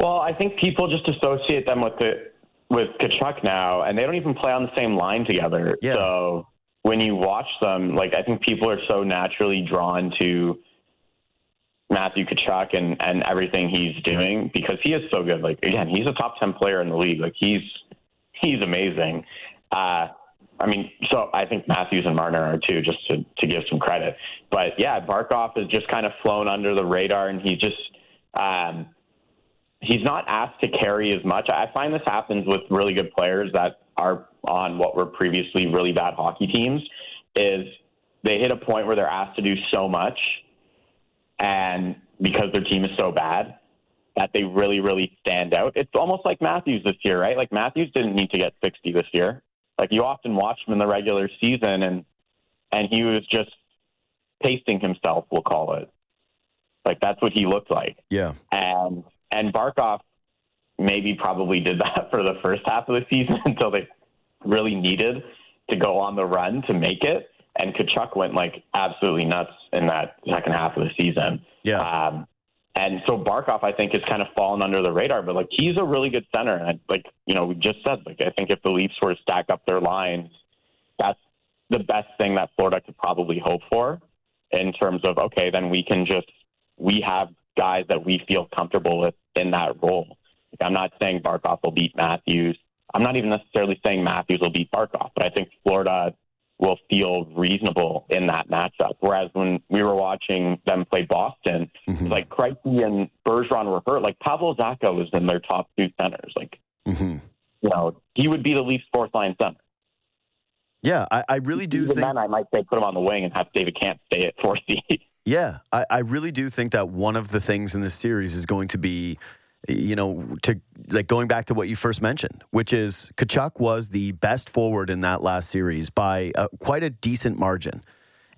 Well, I think people just associate them with the with Tkachuk now, and they don't even play on the same line together. Yeah. So when you watch them, like I think people are so naturally drawn to Matthew Tkachuk and and everything he's doing because he is so good. Like again, he's a top ten player in the league. Like he's he's amazing. Uh, I mean, so I think Matthews and Marner are too, just to to give some credit. But yeah, Barkov has just kind of flown under the radar, and he just. Um, he's not asked to carry as much. I find this happens with really good players that are on what were previously really bad hockey teams is they hit a point where they're asked to do so much and because their team is so bad that they really really stand out. It's almost like Matthews this year, right? Like Matthews didn't need to get 60 this year. Like you often watch him in the regular season and and he was just pasting himself, we'll call it. Like that's what he looked like. Yeah. And and Barkov maybe probably did that *laughs* for the first half of the season *laughs* until they really needed to go on the run to make it. And Tkachuk went like absolutely nuts in that second half of the season. Yeah. Um, and so Barkov, I think, has kind of fallen under the radar, but like he's a really good center. And like, you know, we just said, like, I think if the Leafs were to stack up their lines, that's the best thing that Florida could probably hope for in terms of, okay, then we can just, we have guys that we feel comfortable with in that role. Like, I'm not saying Barkov will beat Matthews. I'm not even necessarily saying Matthews will beat Barkov, but I think Florida will feel reasonable in that matchup. Whereas when we were watching them play Boston, Mhm. like Krejci and Bergeron were hurt. Like Pavel Zacha was in their top two centers. Like hmm you know, he would be the Leafs fourth line center. Yeah, I, I really do Even think. then, I might say put him on the wing and have David Kampf stay at four C. *laughs* Yeah, I, I really do think that one of the things in this series is going to be, you know, to like going back to what you first mentioned, which is Tkachuk was the best forward in that last series by uh, quite a decent margin.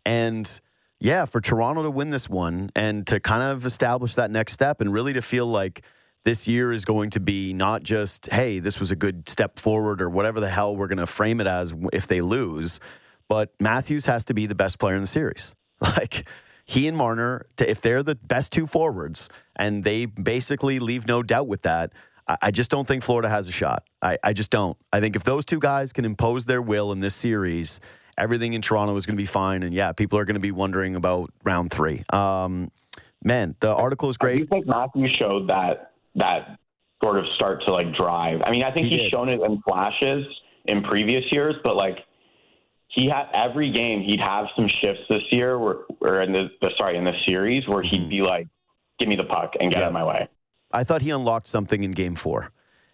And yeah, for Toronto to win this one and to kind of establish that next step and really to feel like this year is going to be not just, hey, this was a good step forward or whatever the hell we're going to frame it as if they lose, but Matthews has to be the best player in the series. *laughs* Like, he and Marner, if they're the best two forwards and they basically leave no doubt with that, I, I just don't think Florida has a shot. I, I just don't. I think if those two guys can impose their will in this series, everything in Toronto is going to be fine. And yeah, people are going to be wondering about round three. Um, man, the article is Do you great. think Matthews showed that that sort of start to like drive? I mean, I think He he's did. shown it in flashes in previous years, but like he had every game he'd have some shifts this year where or in the, the sorry in the series where he'd be like, "Give me the puck and get Mm-hmm. Yeah. out of my way." I thought he unlocked something in game four.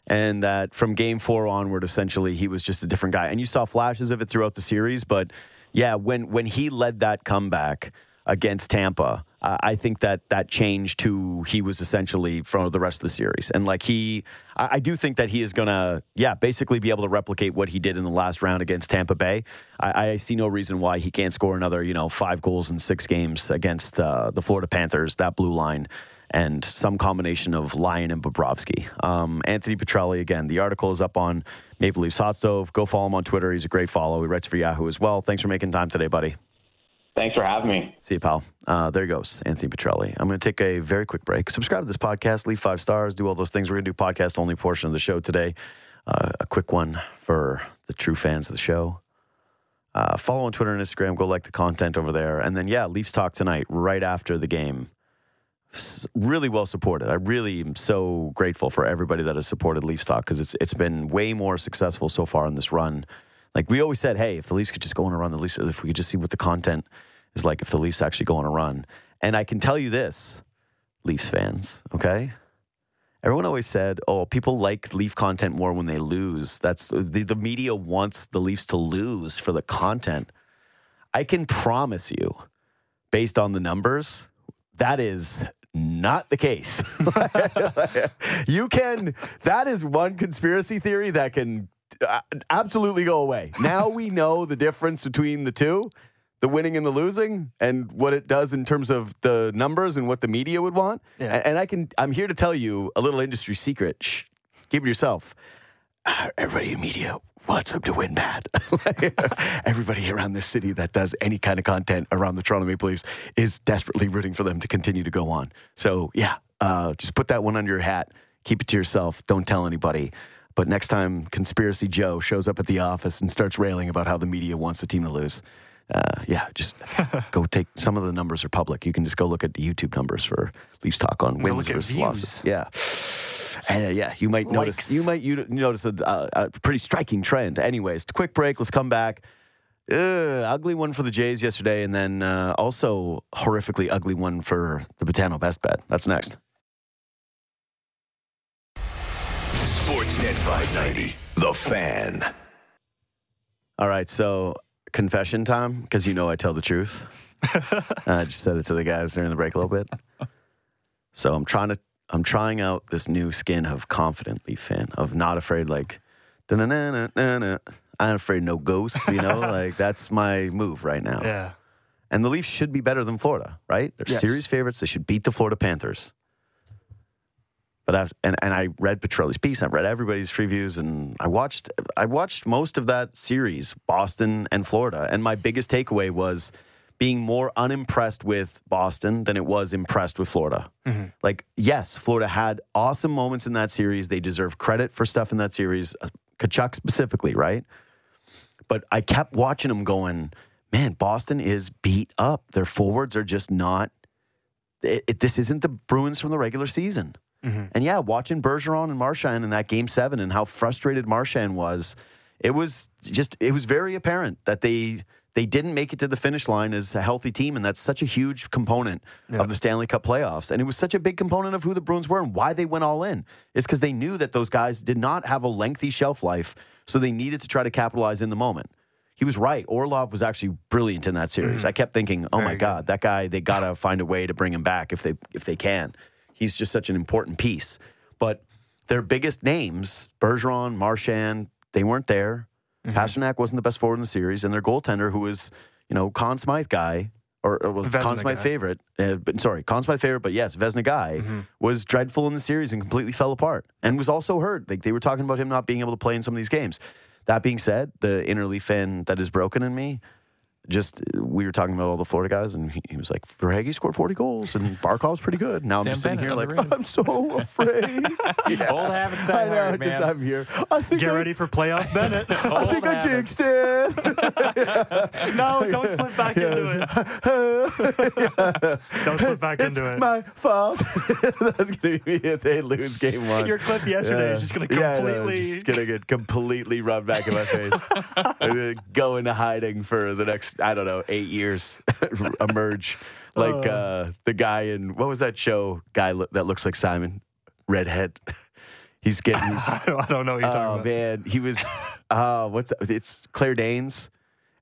And that from game four onward, essentially, he was just a different guy. And you saw flashes of it throughout the series. But yeah, when, when he led that comeback against Tampa, uh, I think that that changed who he was essentially for the rest of the series. And like he, I, I do think that he is going to, yeah, basically be able to replicate what he did in the last round against Tampa Bay. I, I see no reason why he can't score another, you know, five goals in six games against uh, the Florida Panthers, that blue line and some combination of Lyon and Bobrovsky. Um, Anthony Petrielli, again, the article is up on Maple Leafs Hot Stove. Go follow him on Twitter. He's a great follow. He writes for Yahoo as well. Thanks for making time today, buddy. Thanks for having me. See you, pal. Uh, there he goes Anthony Petrielli. I'm going to take a very quick break. Subscribe to this podcast, leave five stars, do all those things. We're going to do podcast only portion of the show today. Uh, a quick one for the true fans of the show. Uh, follow on Twitter and Instagram. Go like the content over there. And then, yeah, Leafs talk tonight, right after the game. S- Really well supported. I really am so grateful for everybody that has supported Leafs talk because it's it's been way more successful so far in this run. Like we always said, hey, if the Leafs could just go on a run, the Leafs, if we could just see what the content is like, if the Leafs actually go on a run. And I can tell you this, Leafs fans, okay? Everyone always said, oh, people like Leaf content more when they lose. That's the, the media wants the Leafs to lose for the content. I can promise you, based on the numbers, that is not the case. *laughs* *laughs* you can, that is one conspiracy theory that can uh, absolutely go away. Now we know the difference between the two, the winning and the losing, and what it does in terms of the numbers and what the media would want. Yeah. And, I can, I'm here to tell you a little industry secret. Shh, keep it to yourself. uh, everybody in media wants them to win bad. *laughs* everybody around this city that does any kind of content around the Toronto Maple Leafs is desperately rooting for them to continue to go on. So, yeah, uh, just put that one under your hat. Keep it to yourself. Don't tell anybody. But next time Conspiracy Joe shows up at the office and starts railing about how the media wants the team to lose, uh, yeah, just *laughs* go take some of the numbers are public. You can just go look at the YouTube numbers for Leafs talk on wins versus views. losses. Yeah. And uh, yeah, you might notice Likes. you might you notice a, a, a pretty striking trend. Anyways, quick break. Let's come back. Ugly one for the Jays yesterday, and then uh, also horrifically ugly one for the Betano best bet. That's next. Sportsnet 590, The Fan. All right, so confession time because you know I tell the truth. *laughs* I just said it to the guys during the break a little bit. So I'm trying to I'm trying out this new skin of confidently Leaf fan of not afraid like I'm afraid no ghosts, you know, *laughs* like that's my move right now. Yeah. And the Leafs should be better than Florida, right? They're Yes. series favorites. They should beat the Florida Panthers. But I've, and and I read Petrielli's piece. I've read everybody's reviews, and I watched I watched most of that series, Boston and Florida. And my biggest takeaway was being more unimpressed with Boston than it was impressed with Florida. Like, yes, Florida had awesome moments in that series. They deserve credit for stuff in that series, uh, Tkachuk specifically, right? But I kept watching them going, man, Boston is beat up. Their forwards are just not. It, it- this isn't the Bruins from the regular season. Mm-hmm. And yeah, watching Bergeron and Marchand in that game seven and how frustrated Marchand was, it was just it was very apparent that they they didn't make it to the finish line as a healthy team, and that's such a huge component of the Stanley Cup playoffs. And it was such a big component of who the Bruins were and why they went all in. Is because they knew that those guys did not have a lengthy shelf life, so they needed to try to capitalize in the moment. He was right. Orlov was actually brilliant in that series. Mm-hmm. I kept thinking, oh my good. God, that guy, they gotta find a way to bring him back if they if they can. He's just such an important piece. But their biggest names, Bergeron, Marchand, they weren't there. Pastrnak wasn't the best forward in the series, and their goaltender, who was, you know, Conn Smythe guy, or, or was Conn Smythe favorite. Uh, but sorry, Conn Smythe favorite, but yes, Vezina guy was dreadful in the series and completely fell apart, and was also hurt. Like they were talking about him not being able to play in some of these games. That being said, the inner Leaf fan that is broken in me, just we were talking about all the Florida guys, and he, he was like, Verhaeghe scored 40 goals, and Barkov's pretty good. Now I'm Sam just sitting Bennett here like, underrated. *laughs* I'm so afraid. *laughs* yeah. Old habits I die know, hard, just man. I'm here. I think Get I, ready for playoff *laughs* Bennett. I think I jinxed it. no, don't slip back into it. Don't slip back it's into it. It's my fault. That's gonna be if they lose game one. Your clip yesterday is just gonna Yeah, completely- just gonna get completely rubbed back in my face. I'm gonna go into hiding for the next I don't know eight years. *laughs* Emerge like uh, the guy in what was that show? Guy lo- that looks like Simon, redhead. *laughs* He's getting. *laughs* He's, I don't, I don't know what you're Oh talking about. man, he was. Uh, what's that? it's Claire Danes,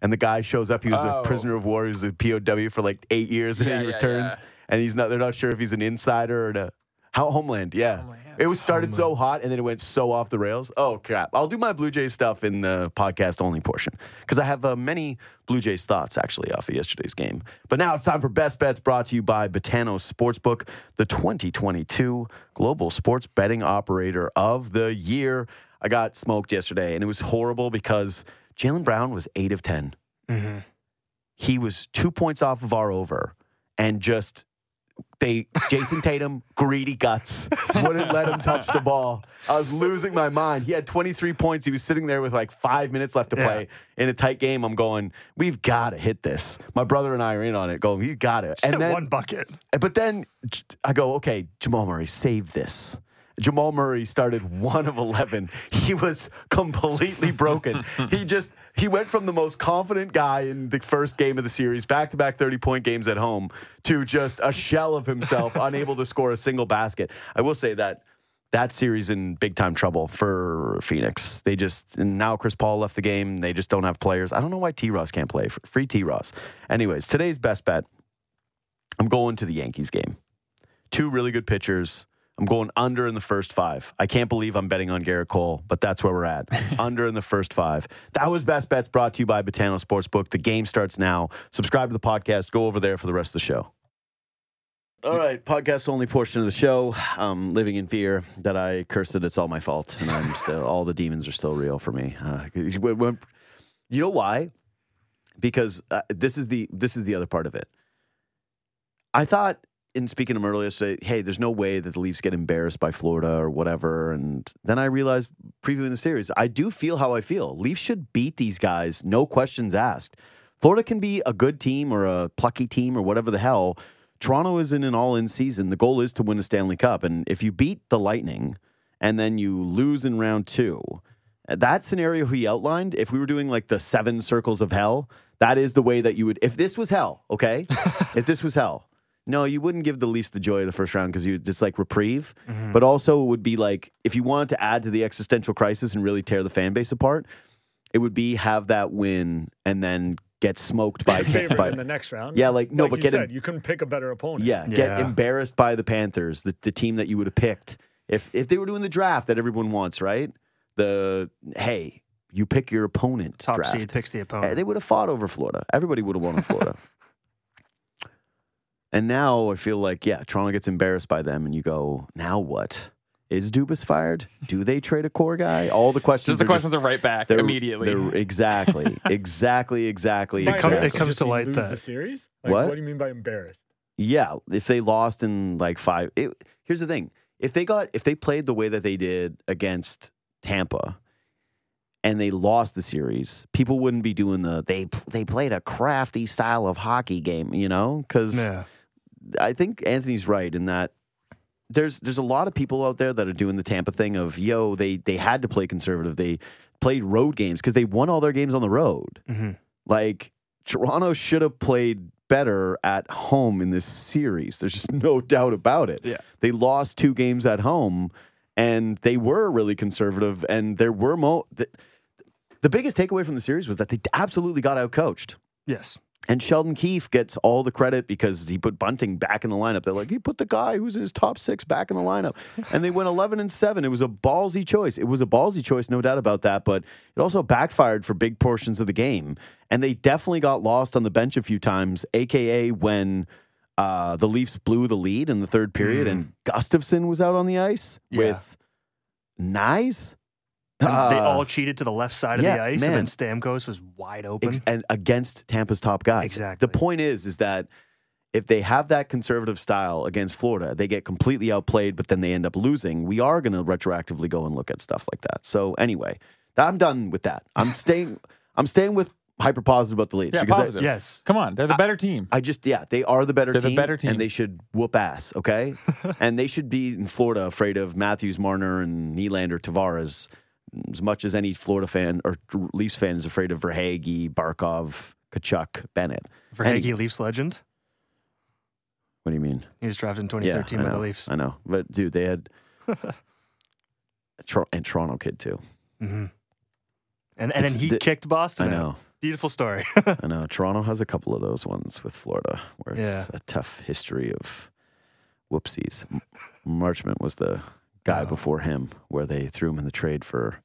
and the guy shows up. He was Oh. a prisoner of war. He was a POW for like eight years, and Yeah, then he yeah, returns, yeah. and he's not. They're not sure if he's an insider or a how Homeland. Yeah, Homeland, yeah. It was started so hot, and then it went so off the rails. Oh crap! I'll do my Blue Jays stuff in the podcast only portion because I have uh, many Blue Jays thoughts actually off of yesterday's game. But now it's time for best bets, brought to you by Betano Sportsbook, the 2022 global sports betting operator of the year. I got smoked yesterday, and it was horrible because Jaylen Brown was eight of 10 He was two points off of our over, and just they Jayson Tatum greedy guts wouldn't let him touch the ball. I was losing my mind. He had 23 points. He was sitting there with like five minutes left to play in a tight game. I'm going, we've got to hit this. My brother and I are in on it. Going, you got it. Just And then one bucket. but then I go, okay, Jamal Murray, save this. Jamal Murray started one of 11. He was completely broken. he *laughs* just, he went from the most confident guy in the first game of the series, back to back 30 point games at home, to just a shell of himself, *laughs* unable to score a single basket. I will say that that series in big time trouble for Phoenix. They just, and now Chris Paul left the game. They just don't have players. I don't know why T Ross can't play. Free T Ross. Anyways, today's best bet I'm going to the Yankees game. Two really good pitchers. I'm going under in the first five. I can't believe I'm betting on Gerrit Cole, but that's where we're at. *laughs* under in the first five. That was Best Bets brought to you by Betano Sportsbook. The game starts now. Subscribe to the podcast. Go over there for the rest of the show. All right, podcast only portion of the show. Um, living in fear that I cursed it. It's all my fault, and I'm still all the demons are still real for me. Uh, when- when- you know why? Because uh, this is the this is the other part of it. I thought in speaking to him earlier, say, hey, there's no way that the Leafs get embarrassed by Florida or whatever. And then I realized previewing the series, I do feel how I feel. Leafs should beat these guys, no questions asked. Florida can be a good team or a plucky team or whatever the hell. Toronto is in an all in season. The goal is to win a Stanley Cup. And if you beat the Lightning and then you lose in round two, that scenario he outlined, if we were doing like the seven circles of hell, that is the way that you would. If this was hell, okay? *laughs* if this was hell, no, you wouldn't give the Leafs the joy of the first round because you it's like reprieve. But also, it would be like if you wanted to add to the existential crisis and really tear the fan base apart, it would be have that win and then get smoked by *laughs* favorite by in the next round. Yeah, like, no, like but you get said, him- you couldn't pick a better opponent. yeah, get Yeah. embarrassed by the Panthers, the, the team that you would have picked if if they were doing the draft that everyone wants, right? The hey, you pick your opponent. Top draft. seed picks the Eh, opponent. They would have fought over Florida. Everybody would have won in Florida. *laughs* and now I feel like, yeah, Toronto gets embarrassed by them, and you go, now what? Is Dubas fired? Do they trade a core guy? All the questions. Just the are questions are right back they're- immediately. they're- exactly, *laughs* exactly, exactly, By come- it embarrassed, exactly. comes just to light lose that- the series. Like, What? What do you mean by embarrassed? Yeah, if they lost in like five. It, here's the thing: if they got, if they played the way that they did against Tampa, and they lost the series, people wouldn't be doing the they they played a crafty style of hockey game, you know? Because yeah. I think Anthony's right in that there's there's a lot of people out there that are doing the Tampa thing of yo they they had to play conservative. They played road games because they won all their games on the road. Mhm. Like Toronto should have played better at home in this series. There's just no *laughs* doubt about it. Yeah. They lost two games at home and they were really conservative and there were mo the, the biggest takeaway from the series was that they absolutely got out coached. Yes. And Sheldon Keefe gets all the credit because he put Bunting back in the lineup. They're like, he put the guy who's in his top six back in the lineup. And they went 11 and 7. It was a ballsy choice. It was a ballsy choice, no doubt about that. But it also backfired for big portions of the game. And they definitely got lost on the bench a few times, AKA when uh, the Leafs blew the lead in the third period and Gustafsson was out on the ice Yeah. with Knies. And they Uh, all cheated to the left side of the ice, man. and then Stamkos was wide open. Ex- and against Tampa's top guys. Exactly. The point is, is that if they have that conservative style against Florida, they get completely outplayed, but then they end up losing. We are going to retroactively go and look at stuff like that. So anyway, I'm done with that. I'm *laughs* staying. I'm staying with hyper positive about the Leafs yeah, because I- positive. yes. Come on, they're the better team. I just yeah, they are the better They're the team. better team. and they should whoop ass. Okay, *laughs* and they should be in Florida afraid of Matthews, Marner, and Nylander, Tavares as much as any Florida fan or Leafs fan is afraid of Verhaeghe, Barkov, Tkachuk, Bennett. For Any- Leafs legend. What do you mean? He was drafted in 2013 I by the Leafs. I know, but dude, they had *laughs* Tor- and Toronto kid too. hmm And, and then he the- kicked Boston. I out. know. Beautiful story. *laughs* I know. Toronto has a couple of those ones with Florida where it's Yeah. a tough history of whoopsies. Marchment was the guy Oh. before him where they threw him in the trade for,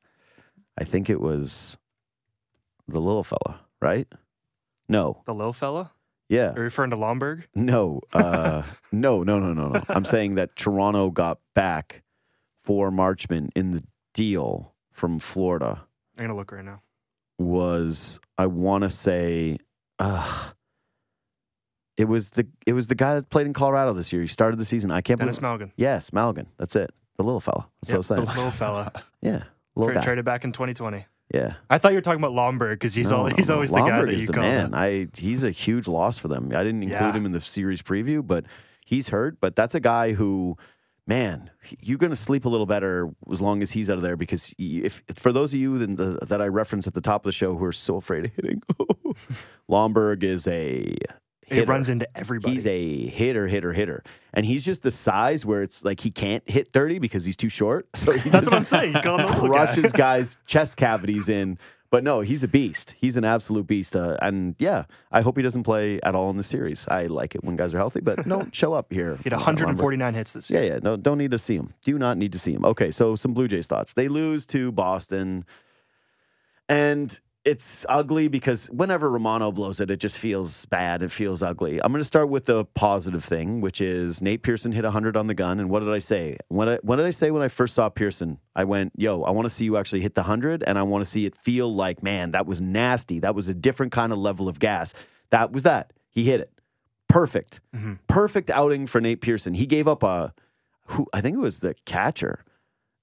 I think it was the little fella, right? No. the little fella? Yeah. Are you referring to Lomberg? No. Uh, *laughs* no, no, no, no, no. I'm saying that Toronto got back for Marchment in the deal from Florida I'm going to look right now. was I want to say, uh, it was the it was the guy that played in Colorado this year. He started the season. I can't Dennis believe. Malgin. Yes, Malgin. That's it. The little fella. That's Yep, what I the was saying. low fella. *laughs* Yeah, little Tra- guy. traded back in 2020. Yeah, I thought you were talking about Lomberg because he's No, all, no, he's no. always the guy that you the call. man. him. I he's a huge loss for them. I didn't include Yeah. him in the series preview, but he's hurt. But that's a guy who, man, you're going to sleep a little better as long as he's out of there. Because if for those of you that, the, that I referenced at the top of the show who are so afraid of hitting, *laughs* Lomberg is a He hitter. runs into everybody. He's a hitter, hitter, hitter, and he's just the size where it's like he can't hit thirty because he's too short. *laughs* So he That's just what I'm saying. You call him the little guy. *laughs* guys' chest cavities in. But no, he's a beast. He's an absolute beast. Uh, and yeah, I hope he doesn't play at all in the series. I like it when guys are healthy, but don't show up here. He had uh, 149 hits this year. yeah, yeah. No, don't need to see him. Do not need to see him. Okay, so some Blue Jays thoughts. They lose to Boston. And it's ugly because whenever Romano blows it, it just feels bad. It feels ugly. I'm going to start with the positive thing, which is Nate Pearson hit 100 on the gun. And what did I say? What, I, what did I say when I first saw Pearson? I went, yo, I want to see you actually hit the 100, and I want to see it feel like, man, that was nasty. That was a different kind of level of gas. That was that. He hit it. Perfect. Mhm. Perfect outing for Nate Pearson. He gave up a, who I think it was the catcher.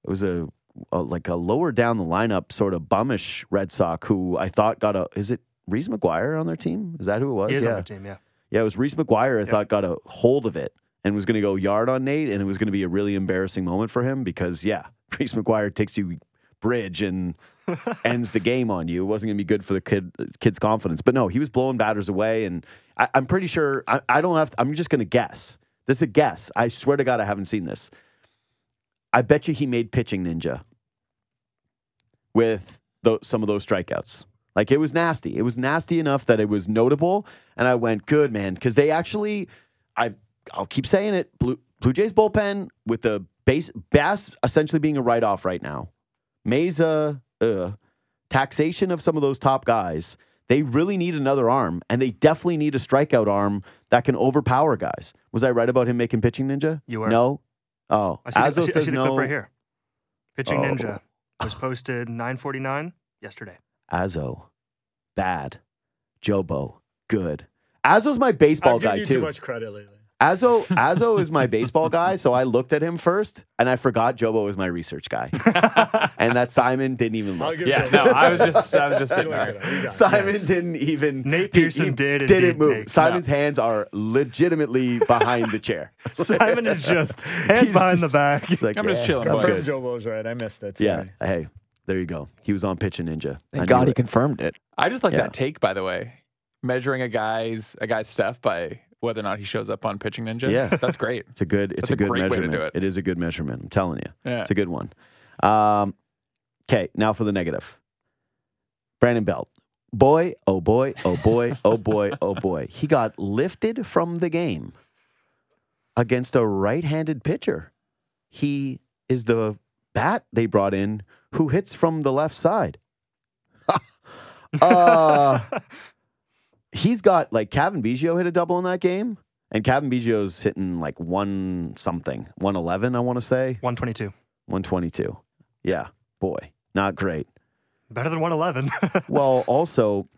It was a, a like a lower down the lineup sort of bummish Red Sox who I thought got a. Is it Reese McGuire on their team? Is that who it was? He is yeah, on team, yeah. yeah. It was Reese McGuire. I Yep. thought got a hold of it and was going to go yard on Nate, and it was going to be a really embarrassing moment for him because yeah, *laughs* Reese McGuire takes you bridge and *laughs* ends the game on you. It wasn't going to be good for the kid kid's confidence. But no, he was blowing batters away, and I, I'm pretty sure. I, I don't have. To, I'm just going to guess. This is a guess. I swear to God, I haven't seen this. I bet you he made pitching ninja with tho- some of those strikeouts. Like it was nasty. It was nasty enough that it was notable, and I went, "Good man," because they actually, I, I'll keep saying it. Blue Blue Jays bullpen with the base Bass essentially being a write off right now. Mayza, uh, taxation of some of those top guys. They really need another arm, and they definitely need a strikeout arm that can overpower guys. Was I right about him making pitching ninja? You were. No. Oh, I see, the, I Azzo see, I says see the no. clip right here. Pitching Oh. Ninja was posted 9:49 yesterday. Azzo, bad. Jobo, good. Azzo's my baseball I've given guy you too. too much credit lately. Azzo, *laughs* Azzo is my baseball guy, so I looked at him first, and I forgot Jobo was my research guy, *laughs* and that Simon didn't even look. Yeah, no, I was just I was just *laughs* sitting there. you got it. Simon Yes. didn't even. Nate Pearson he did didn't indeed move. make- Simon's hands are legitimately behind the chair. Simon is just hands He's behind the back. He's like, I'm just chilling, I'm boys." Confirm good." Joe Bo's right. I missed it. Yeah. Hey, there you go. He was on pitching ninja. Thank God he it. confirmed it. I just like Yeah. that take, by the way, measuring a guy's a guy's stuff by whether or not he shows up on pitching ninja. Yeah. that's great. It's a good. It's That's a good great way to measurement. do it. It is a good measurement. I'm telling you. Yeah. It's a good one. Um, okay, now for the negative. Brandon Belt. Boy, oh boy, oh boy, oh boy, oh boy. He got lifted from the game against a right handed pitcher. He is the bat they brought in who hits from the left side. *laughs* uh, *laughs* he's got like Cavan Biggio hit a double in that game. And Cavan Biggio's hitting like one something, 111, I want to say. 122. 122. Yeah, boy, not great. Better than 111. *laughs* Well, also,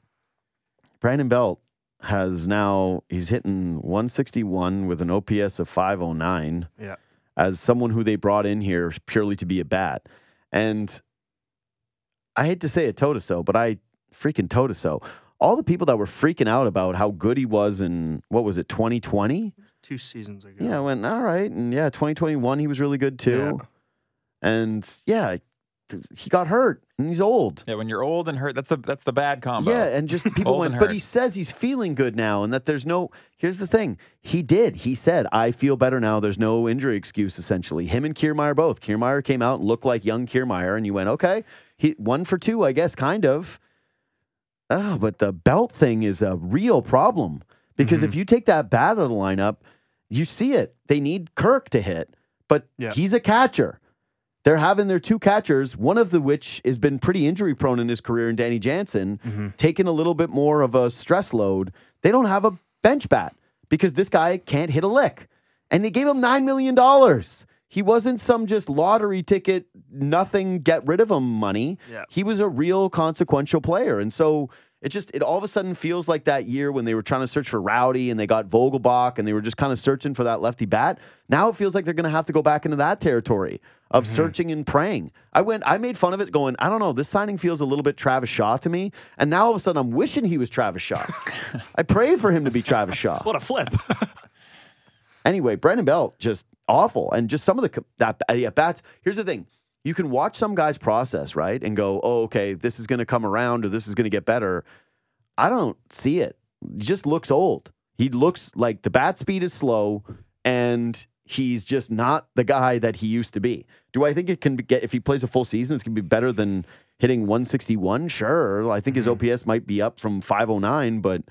Brandon Belt has now, he's hitting 161 with an OPS of 509 yeah. as someone who they brought in here purely to be a bat. And I hate to say it toe to so, but I freaking toe to so. All the people that were freaking out about how good he was in, what was it, 2020? Two seasons ago. Yeah, I went, all right. And yeah, 2021, he was really good too. And yeah, he got hurt and he's old. Yeah, when you're old and hurt, that's the that's the bad combo. Yeah, and just *laughs* people went, but he says he's feeling good now and that there's no. Here's the thing. He did. He said, I feel better now. There's no injury excuse, essentially. Him and Kiermaier both. Kiermaier came out and looked like young Kiermaier, and you went, okay, he one for two, I guess, kind of. Oh, but the belt thing is a real problem because Mm-hmm. if you take that bat out of the lineup, you see it. They need Kirk to hit, but Yeah. he's a catcher. They're having their two catchers, one of the which has been pretty injury prone in his career, and Danny Jansen, Mm-hmm. taking a little bit more of a stress load. They don't have a bench bat because this guy can't hit a lick. And they gave him $9 million. He wasn't some just lottery ticket, nothing, get rid of him money. Yeah. He was a real consequential player. And so it just, it all of a sudden feels like that year when they were trying to search for Rowdy and they got Vogelbach and they were just kind of searching for that lefty bat. Now it feels like they're going to have to go back into that territory of mm-hmm. searching and praying. I went, I made fun of it going, I don't know, this signing feels a little bit Travis Shaw to me. And now all of a sudden I'm wishing he was Travis Shaw. *laughs* I pray for him to be Travis Shaw. What a flip. *laughs* Anyway, Brandon Belt just awful, and just some of the that uh, yeah, bats. Here's the thing: you can watch some guys process right and go, "Oh, okay, this is going to come around, or this is going to get better." I don't see it. He just looks old. He looks like the bat speed is slow, and he's just not the guy that he used to be. Do I think it can get if he plays a full season? It's going to be better than hitting 161. Sure, I think his mm-hmm. OPS might be up from 509, but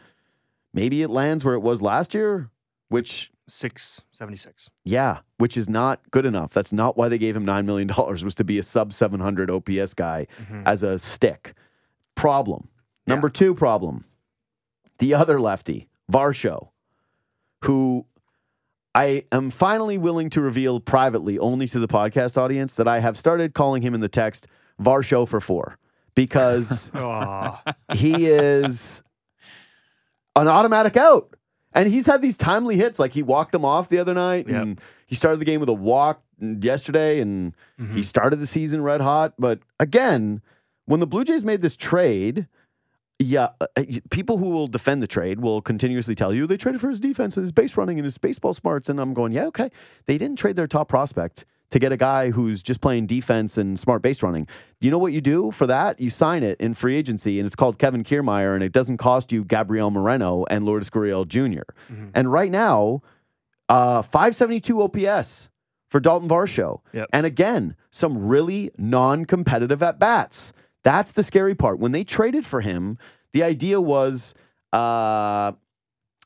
maybe it lands where it was last year, which 676. yeah, which is not good enough. That's not why they gave him $9 million was to be a sub 700 OPS guy Mhm. as a stick. Problem. Number two problem, the other lefty, Varsho, who I am finally willing to reveal privately only to the podcast audience that I have started calling him in the text Varsho for four because *laughs* Oh, he is an automatic out. And he's had these timely hits. Like he walked them off the other night, Yep. and he started the game with a walk yesterday, and Mm-hmm. he started the season red hot. But again, when the Blue Jays made this trade, yeah, uh, uh, people who will defend the trade will continuously tell you they traded for his defense and his base running and his baseball smarts. And I'm going, yeah, okay. They didn't trade their top prospect to get a guy who's just playing defense and smart base running. You know what you do for that? You sign it in free agency, and it's called Kevin Kiermaier, and it doesn't cost you Gabriel Moreno and Lourdes Gurriel junior And right now, uh, 572 OPS for Dalton Varsho. Yep. And again, some really non competitive at bats. That's the scary part. When they traded for him, the idea was uh,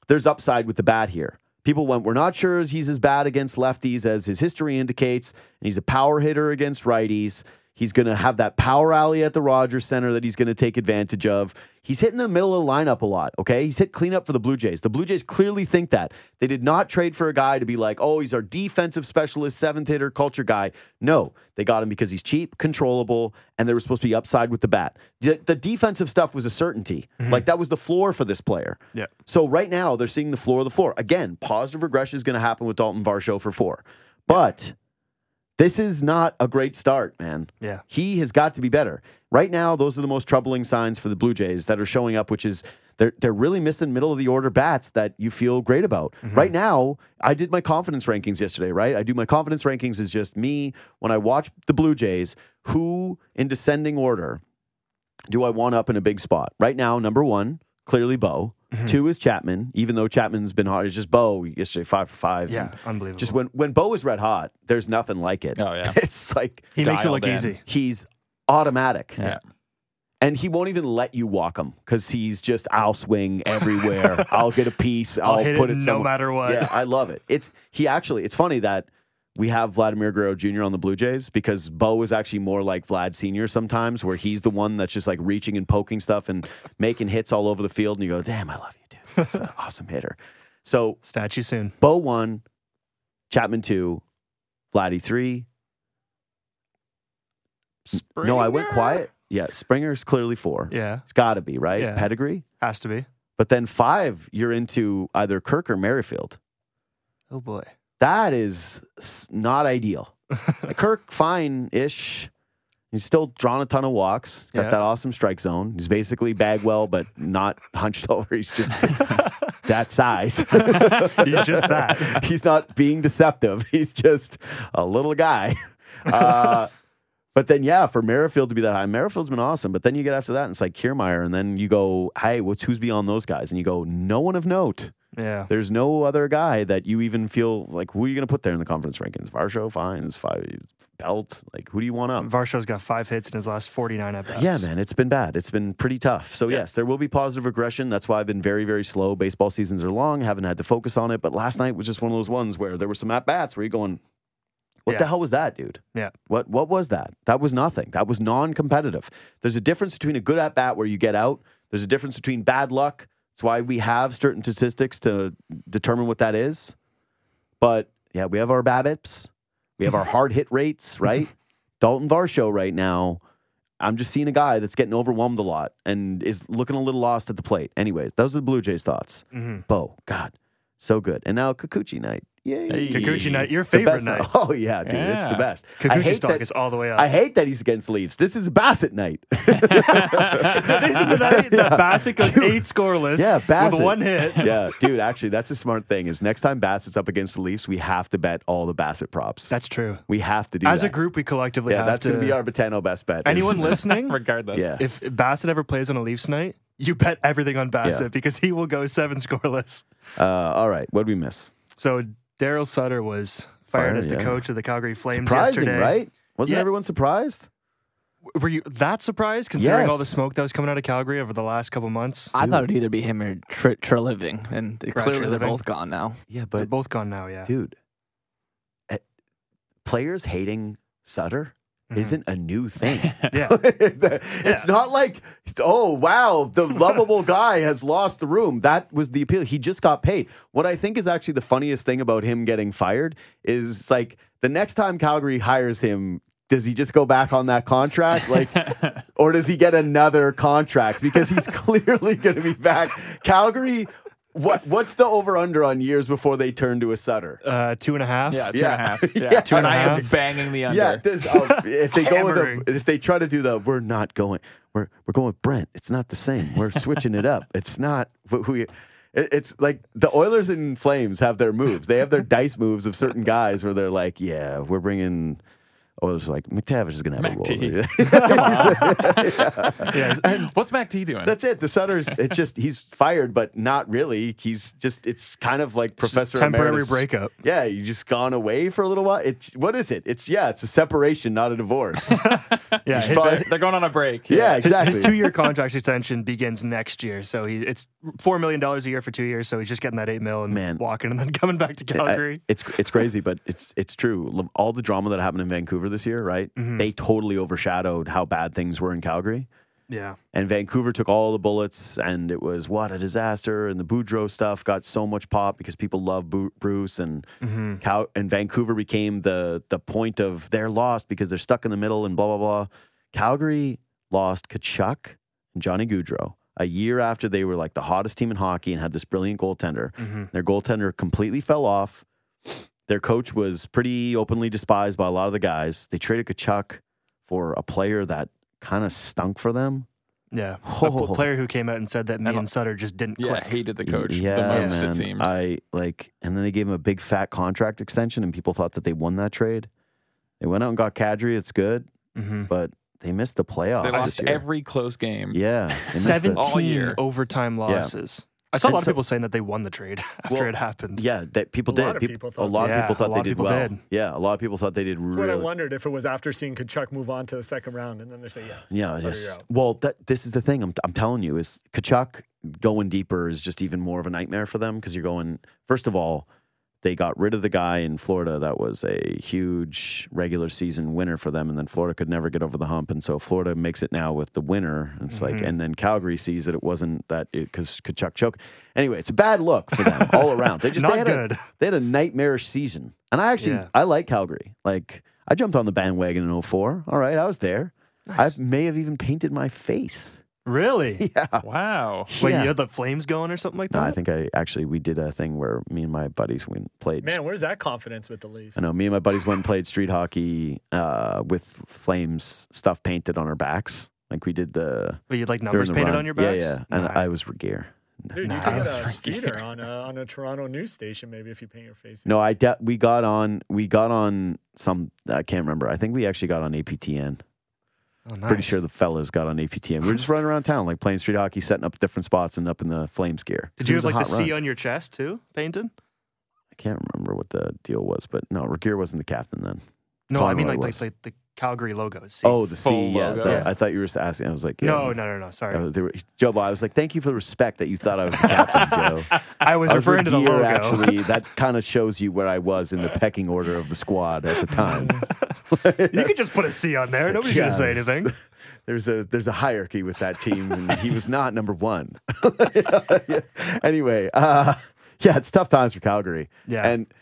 there's upside with the bat here. People went, we're not sure he's as bad against lefties as his history indicates. And he's a power hitter against righties. He's going to have that power alley at the Rogers Center that he's going to take advantage of. He's hitting the middle of the lineup a lot, okay? He's hit cleanup for the Blue Jays. The Blue Jays clearly think that. They did not trade for a guy to be like, oh, he's our defensive specialist, seventh hitter, culture guy. No, they got him because he's cheap, controllable, and there was supposed to be upside with the bat. The, the defensive stuff was a certainty. Mm-hmm. Like that was the floor for this player. Yeah. So right now they're seeing the floor of the floor. Again, positive regression is going to happen with Dalton Varsho for four. But this is not a great start, man. Yeah. He has got to be better. Right now, those are the most troubling signs for the Blue Jays that are showing up, which is they're they're really missing middle of the order bats that you feel great about. Mm-hmm. Right now, I did my confidence rankings yesterday, right? I do my confidence rankings is just me when I watch the Blue Jays, who in descending order do I want up in a big spot? Right now, number one, clearly Bo. Mm-hmm. Two is Chapman, even though Chapman's been hard. It's just Bo yesterday, five for five. yeah, unbelievable. Just when when Bo is red hot, there's nothing like it. Oh, yeah. *laughs* It's like he makes it look in. easy. he's automatic. Yeah. And he won't even let you walk him because he's just, I'll swing everywhere. I'll get a piece. *laughs* I'll, I'll hit put it it no somewhere. matter what. Yeah, I love it. It's he actually. It's funny that we have Vladimir Guerrero Jr. on the Blue Jays because Bo is actually more like Vlad Senior sometimes, where he's the one that's just like reaching and poking stuff and making hits all over the field, and you go, "Damn, I love you, dude. That's an *laughs* awesome hitter." So Statue soon. Bo one, Chapman two, Vladdy three. No, I went quiet. Yeah, Springer's clearly four. Yeah, It's got to be right. Yeah. Pedigree. has to be. But then five, you're into either Kirk or Merrifield. Oh boy. That is not ideal. *laughs* Kirk, fine ish. He's still drawn a ton of walks. Got Yeah. that awesome strike zone. He's basically Bagwell, but not *laughs* hunched over. He's just *laughs* that size. He's just that. He's not being deceptive. He's just a little guy. Uh, but then, yeah, for Merrifield to be that high, Merrifield's been awesome. But then you get after that, and it's like Kiermaier, and then you go, hey, what's who's beyond those guys? And you go, no one of note. Yeah. There's no other guy that you even feel like who are you going to put there in the conference rankings? Varsho, fine, it's five belt. Like who do you want up? Varsho's got five hits in his last 49 at bats. Yeah, man, it's been bad. It's been pretty tough. So yes, there will be positive regression. That's why I've been very, very slow. Baseball seasons are long. Haven't had to focus on it. But last night was just one of those ones where there were some at bats where you're going, "What Yeah. the hell was that, dude? Yeah. What what was that? That was nothing. That was non-competitive. There's a difference between a good at bat where you get out. There's a difference between bad luck. That's why we have certain statistics to determine what that is. But yeah, we have our BABIPs. We have our *laughs* hard hit rates, right? Dalton Varsho right now. I'm just seeing a guy that's getting overwhelmed a lot and is looking a little lost at the plate. Anyways, those are the Blue Jays' thoughts. hmm Bo, God, so good. And now Kikuchi night. Yay. Hey. Kikuchi night, your favorite best night. Oh yeah, dude, it's the best. I Kikuchi hate stock that. is all the way up. I hate that he's against Leafs. This is Bassitt night. *laughs* *laughs* that is the that Bassitt goes eight scoreless Yeah, Bassitt. with one hit. *laughs* yeah, dude. Actually, that's a smart thing. Is next time Bassitt's up against the Leafs, we have to bet all the Bassitt props. That's true. we have to do that. As that. a group, we collectively Yeah, have that's to. going to be our Betano best bet. is- Anyone listening, Regardless. Yeah. if Bassitt ever plays on a Leafs night, you bet everything on Bassitt Yeah. because he will go seven scoreless. Uh, all right, what did we miss? So Darryl Sutter was fired Fired, as the yeah. coach of the Calgary Flames Surprising, yesterday. right? Wasn't Yeah. everyone surprised? Were you that surprised considering all the smoke that was coming out of Calgary over the last couple months? I thought it'd either be him or Tr- Treliving, and Right, clearly they're Treliving. both gone now. Yeah, but They're both gone now, yeah. dude, eh, players hating Sutter. Mm-hmm. isn't a new thing. *laughs* Yeah. *laughs* it's not like, oh, wow, the *laughs* lovable guy has lost the room. That was the appeal. He just got paid. What I think is actually the funniest thing about him getting fired is like the next time Calgary hires him, does he just go back on that contract? Like, or does he get another contract? Because he's clearly going to be back. Calgary, what what's the over under on years before they turn to a Sutter? Uh, two and a half. Yeah, two Yeah. and a half. Yeah. *laughs* Yeah, Two and am banging the under. Yeah, does, oh, if they go with Hammering. the, if they try to do the, we're not going, we're we're going with Brent. It's not the same. We're switching it up. It's not who who you. It's like the Oilers and Flames have their moves. They have their dice moves of certain guys where they're like, yeah, we're bringing. Oilers are like MacTavish is gonna have Mac a role. *laughs* Yeah, And *laughs* *laughs* what's Mac T doing? That's it. The Sutters. It's just he's fired, but not really. He's just. It's kind of like Professor temporary Emeritus. breakup. Yeah, you just gone away for a little while. It's what is it? It's yeah, it's a separation, not a divorce. Yeah, his, But they're going on a break. yeah, his, exactly. his two-year contract extension begins next year, so he it's four million dollars a year for two years. So he's just getting that eight mil and Man. walking, and then coming back to I- Calgary. it's it's crazy, but it's it's true. All the drama that happened in Vancouver this year, right? Mm-hmm. They totally overshadowed how bad things were in Calgary. yeah, And Vancouver took all the bullets, and it was what a disaster. And the Boudreau stuff got so much pop because people love Bruce, and Mm-hmm. Cal- and Vancouver became the the point of they're lost because they're stuck in the middle and blah blah blah. Calgary lost Tkachuk and Johnny Gaudreau a year after they were like the hottest team in hockey and had this brilliant goaltender. Mm-hmm. Their goaltender completely fell off. Their coach was pretty openly despised by a lot of the guys. They traded Tkachuk for a player that kind of stunk for them. yeah. A *laughs* Oh. pl- player who came out and said that me and Sutter just didn't Yeah, click. hated the coach yeah, the most, man. it seemed. I like, and then they gave him a big fat contract extension, and people thought that they won that trade. They went out and got Kadri. It's good, Mm-hmm. but they missed the playoffs they this lost year. every close game. yeah, they Seventeen all year. overtime losses. I saw a And lot of people saying that they won the trade *laughs* after Well, it happened. Yeah, that people A did. lot of people a thought lot of people thought they did well. did. Yeah, a lot of people thought they did That's really. what I wondered if it was after seeing Tkachuk move on to the second round, and then they say, yeah. Yeah, yes. Well, that this is the thing. I'm I'm telling you is Tkachuk going deeper is just even more of a nightmare for them because you're going. First of all, they got rid of the guy in Florida that was a huge regular season winner for them, and then Florida could never get over the hump, and so Florida makes it now with the winner. It's like, mm-hmm. and then Calgary sees that it wasn't that because Tkachuk choked. Anyway, it's a bad look for them *laughs* all around. They just Not they had good. A, they had a nightmarish season, and I actually Yeah. I like Calgary. Like I jumped on the bandwagon in 04. All right, I was there. I may have even painted my face. Really? *laughs* Yeah. Wow. Wait, Yeah. you had the flames going or something like No, that? I think I actually we did a thing where me and my buddies went and played. Man, where's that confidence with the Leafs? I know me and my buddies went and played street hockey uh, with flames stuff painted on our backs. Like we did the Wait, you had like during numbers the painted run. on your backs? Yeah, yeah. And Nah. I was Regehr. Dude, Nah, you could get a right. speeder on a, on a Toronto news station maybe if you paint your face. No, I de- we got on we got on some I can't remember. I think we actually got on APTN. Oh, Pretty sure the fellas got on APTN. We were just running around town, like playing street hockey, setting up different spots and up in the Flames gear. Did It you was have like the hot C run. on your chest too, painted? I can't remember what the deal was, but no, Regehr wasn't the captain then. No, I mean like, like was. like the Calgary logos. is C. Oh, the C. Full Yeah, logo. the- Yeah. I thought you were just asking. I was like, yeah. no, no, no, no. Sorry, Uh, were, Joe, Bo, I was like, thank you for the respect that you thought I was *laughs* the captain, Joe. I was I was referring to the Regehr, logo. Actually, *laughs* that kind of shows you where I was in the pecking order of the squad at the time. *laughs* you could just put a C on there. Nobody's gonna say anything. There's a there's a hierarchy with that team, and he was not number one. anyway, uh, yeah, it's tough times for Calgary. Yeah. and I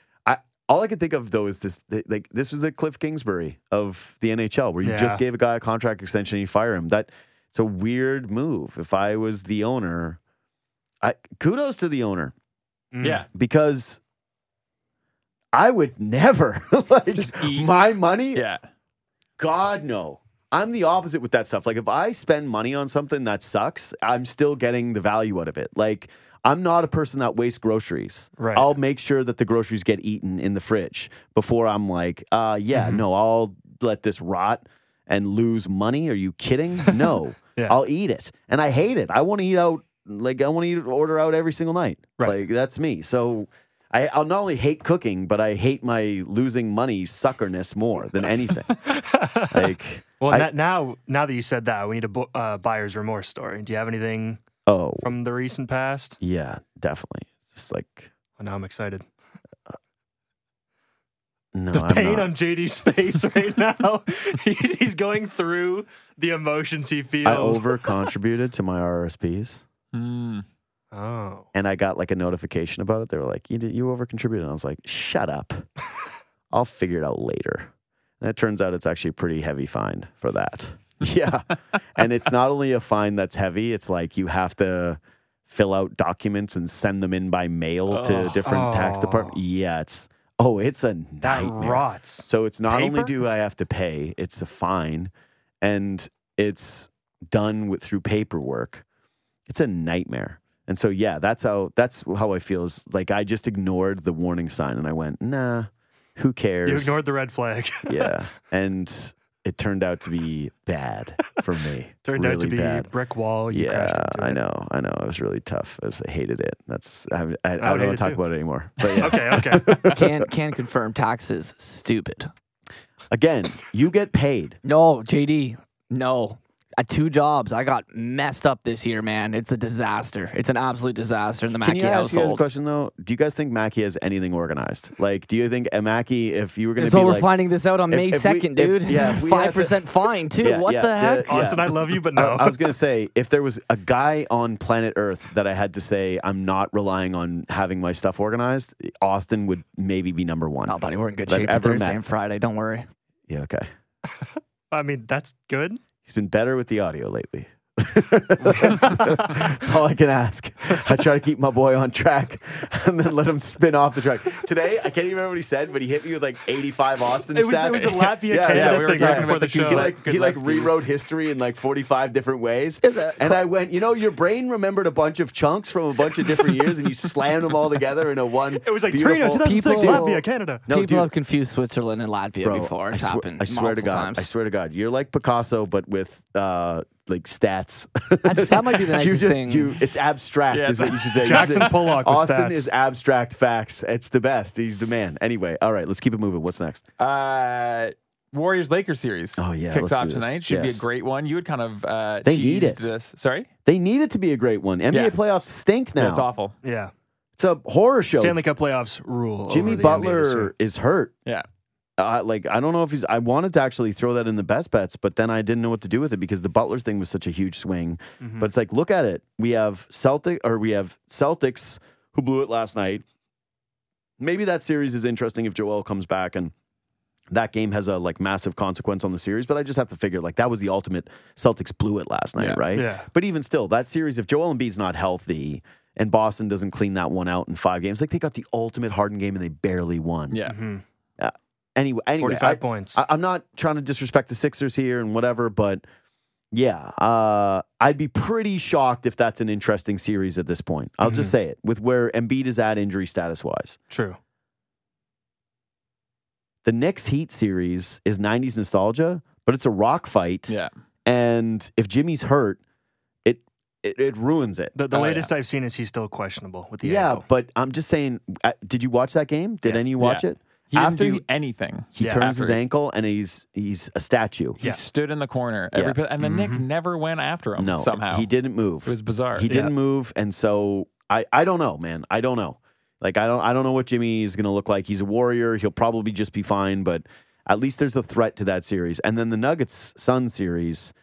all I can think of though is this like this was a Kliff Kingsbury of the NHL, where you Yeah. just gave a guy a contract extension, and you fire him. That it's a weird move. If I was the owner, I kudos to the owner Mm. Yeah. because I would never *laughs* like my money. Yeah. God no. I'm the opposite with that stuff. Like if I spend money on something that sucks, I'm still getting the value out of it. Like I'm not a person that wastes groceries. Right. I'll make sure that the groceries get eaten in the fridge before I'm like, uh yeah, Mm-hmm. no, I'll let this rot and lose money. Are you kidding? No. *laughs* Yeah. I'll eat it. And I hate it. I want to eat out like I want to eat order out every single night. Right. Like that's me. So I, I'll not only hate cooking, but I hate my losing money suckerness more than anything. *laughs* like, Well, I- now now that you said that, we need a bu- uh, buyer's remorse story. Do you have anything oh, from the recent past? yeah, definitely. It's just like, Oh, now I'm excited. No, the I'm pain not. on JD's face right *laughs* now. *laughs* he's, he's going through the emotions he feels. *laughs* I over contributed to my RSPs. Mm. oh. and I got like a notification about it. They were like, "You did, you over contributed." And I was like, "Shut up! I'll figure it out later." And it turns out it's actually a pretty heavy fine for that. *laughs* yeah, and it's not only a fine that's heavy; it's like you have to fill out documents and send them in by mail to Oh. different tax Oh. departments. Yeah, it's oh, it's a That rots. So it's not only do I have to pay, it's a fine, and it's done with through paperwork. It's a nightmare. And so yeah, that's how that's how I feel. Is like I just ignored the warning sign and I went, nah, who cares? You ignored the red flag. yeah, *laughs* and it turned out to be bad for me. *laughs* Turned out to be bad. brick wall. You yeah, crashed into I it. know, I know. It was really tough. As I hated it. That's I, I, I, would don't want to talk too. about it anymore. But *laughs* yeah, Okay, okay. *laughs* Can can confirm taxes stupid. again, you get paid. No, JD. No. At two jobs, I got messed up this year, man. It's a disaster. It's an absolute disaster in the Can Mackey you ask you guys a question though? Do you guys think Mackey has anything organized? Like, do you think uh, Mackie, if you were going to That's be why we're like, finding this out on if- May second, dude. yeah, if we *laughs* five percent fine too. Yeah, what yeah, the the- heck? yeah. Austin, I love you, but no. I, I was going to say, if there was a guy on planet Earth that I had to say I'm not relying on having my stuff organized, Austin would maybe be number one. No, buddy, we're in good shape for ever Thursday met. and Friday. Don't worry. Yeah, okay. *laughs* I mean, that's good. He's been better with the audio lately. That's, that's all I can ask. I try to keep my boy on track and then let him spin off the track. Today, I can't even remember what he said, but he hit me with like 85 Austin It was, stats. it was the Latvia Yeah, Canada yeah, we were thing talking right about before the the show. he like he like rewrote history in like 45 different ways. And I went, you know, your brain remembered a bunch of chunks from a bunch of different years and you slammed them all together into one. it was like beautiful, Torino, 2006, People- Latvia, Canada. No, People dude. have confused Switzerland and Latvia Bro, before. I It's swear, happened. I swear to God. Times. I swear to God. You're like Picasso, but with uh like stats. That's- that might be the *laughs* you nicest just, thing. You, it's abstract, Yeah, is what you should say. Jackson Pollock Austin stats. is abstract facts. It's the best. He's the man. Anyway, all right, let's keep it moving. What's next? Uh, Warriors Lakers series. Oh, yeah, kicks off tonight. Should be a great one. You would kind of uh, They need it. this. Sorry, They need it to be a great one. NBA Yeah. playoffs stink now. that's awful. Yeah. It's a horror show. Stanley Cup playoffs rule. Jimmy over the NBA this Butler is hurt. Yeah, Uh, like I don't know if he's. I wanted to actually throw that in the best bets, but then I didn't know what to do with it because the Butler thing was such a huge swing. Mhm. But it's like, look at it. We have Celtic or we have Celtics who blew it last night. Maybe that series is interesting if Joel comes back and that game has a like massive consequence on the series. But I just have to figure like that was the ultimate. Celtics blew it last night, Yeah. right? Yeah. But even still, that series, if Joel Embiid's not healthy and Boston doesn't clean that one out in five games, like they got the ultimate Harden game and they barely won. yeah. Mhm. Anyway, anyway, 45 I- points. I, I'm not trying to disrespect the Sixers here and whatever, but yeah, uh, I'd be pretty shocked if that's an interesting series at this point. I'll just say it with where Embiid is at injury status wise. True. The Knicks Heat series is 90s nostalgia, but it's a rock fight. Yeah. And if Jimmy's hurt, it it, it ruins it. The, the Oh, latest I've seen is he's still questionable with the yeah, ankle. but I'm just saying, uh, did you watch that game? Did Yeah. any of you watch Yeah. it? He After didn't do he- anything. He Yeah, turns his after- ankle and he's he's a statue. He Yeah. stood in the corner. Yeah. Every pi- and the Knicks Mhm. never went after him. No, somehow he didn't move. It was bizarre. He didn't move, and so I I don't know, man. I don't know. Like I don't I don't know what Jimmy is going to look like. He's a warrior. He'll probably just be fine, but at least there's a threat to that series. And then the Nuggets Sun series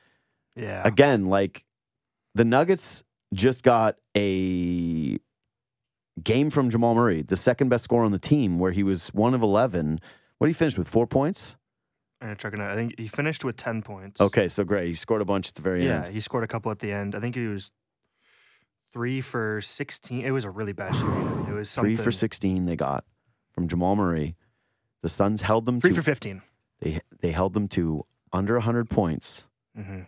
yeah. again, like the Nuggets just got a game from Jamal Murray, the second best scorer on the team, where he was one of eleven. What did he finish with? Four points. I'm gonna check it out. I think he finished with 10 points. Okay, so great. He scored a bunch at the very Yeah, end. Yeah, he scored a couple at the end. I think he was three for 16. It was a really bad shooting. It was something. *sighs* Three for sixteen they got from Jamal Murray. The Suns held them Three to for 15. They they held them to under 100 points, hmm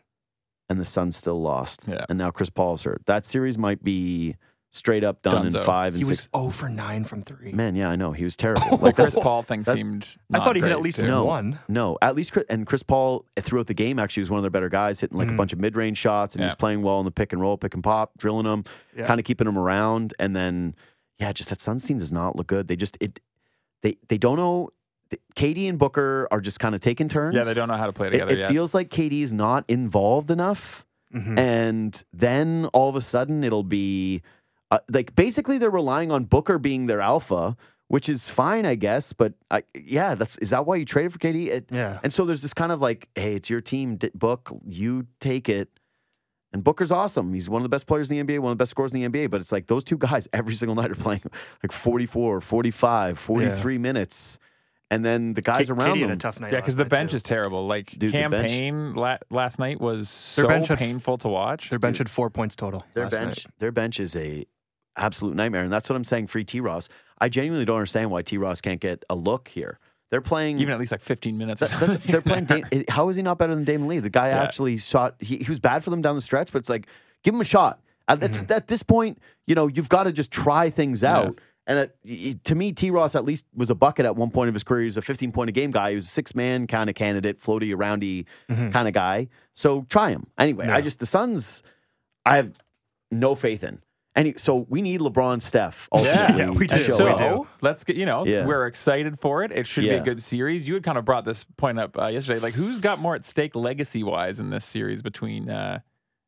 and the Suns still lost. Yeah. And now Chris Paul's hurt. That series might be straight up done in five and He was six. 0 for 9 from three. Man, yeah, I know he was terrible. *laughs* The like Chris that's, Paul thing that- seemed. I thought he hit at least too. No. one. no, at least Chris, and Chris Paul throughout the game actually was one of their better guys, hitting like a Mhm. bunch of mid range shots, and he was playing well in the pick and roll, pick and pop, drilling them, Yeah. kind of keeping them around. And then, yeah, just that Suns team does not look good. They just it they they don't know. KD and Booker are just kind of taking turns. Yeah, they don't know how to play together it yet. feels like KD is not involved enough. Mhm. and then all of a sudden it'll be uh, like basically they're relying on Booker being their alpha, which is fine, I guess. But I, yeah, that's is that why you traded for KD? It- Yeah. And so there's this kind of like, hey, it's your team, D- Book. You take it. And Booker's awesome. He's one of the best players in the NBA, one of the best scorers in the NBA. But it's like those two guys *laughs* every single night are playing like 44, 45, 43 minutes. And then the guys K- around KD them. a tough night. Yeah, because the bench too. is terrible. Like Dude, the bench- campaign la- last night was so Their bench had f- painful to watch. their bench had four points total. Their last bench, night. their bench is a absolute nightmare, and that's what I'm saying. Free T Ross. I genuinely don't understand why T Ross can't get a look here. They're playing. Even at least like 15 minutes. Or that- that's- they're playing. *laughs* Dame, how is he not better than Damion Lee? The guy Yeah. actually shot. He, he was bad for them down the stretch, but it's like give him a shot. At, Mm-hmm. at this point, you know you've got to just try things out. And it, to me, T. Ross at least was a bucket at one point of his career. He was a 15 point a game guy. He was a six man kind of candidate, floaty aroundy kind of guy. So try him anyway. I Mm-hmm. Just the Suns, I have no faith in. And so we need LeBron, Steph ultimately Yeah, we to do. show so We do. let's get you know Yeah. we're excited for it. It should be a good series. You had kind of brought this point up uh, yesterday. Like who's got more at stake legacy wise in this series between uh,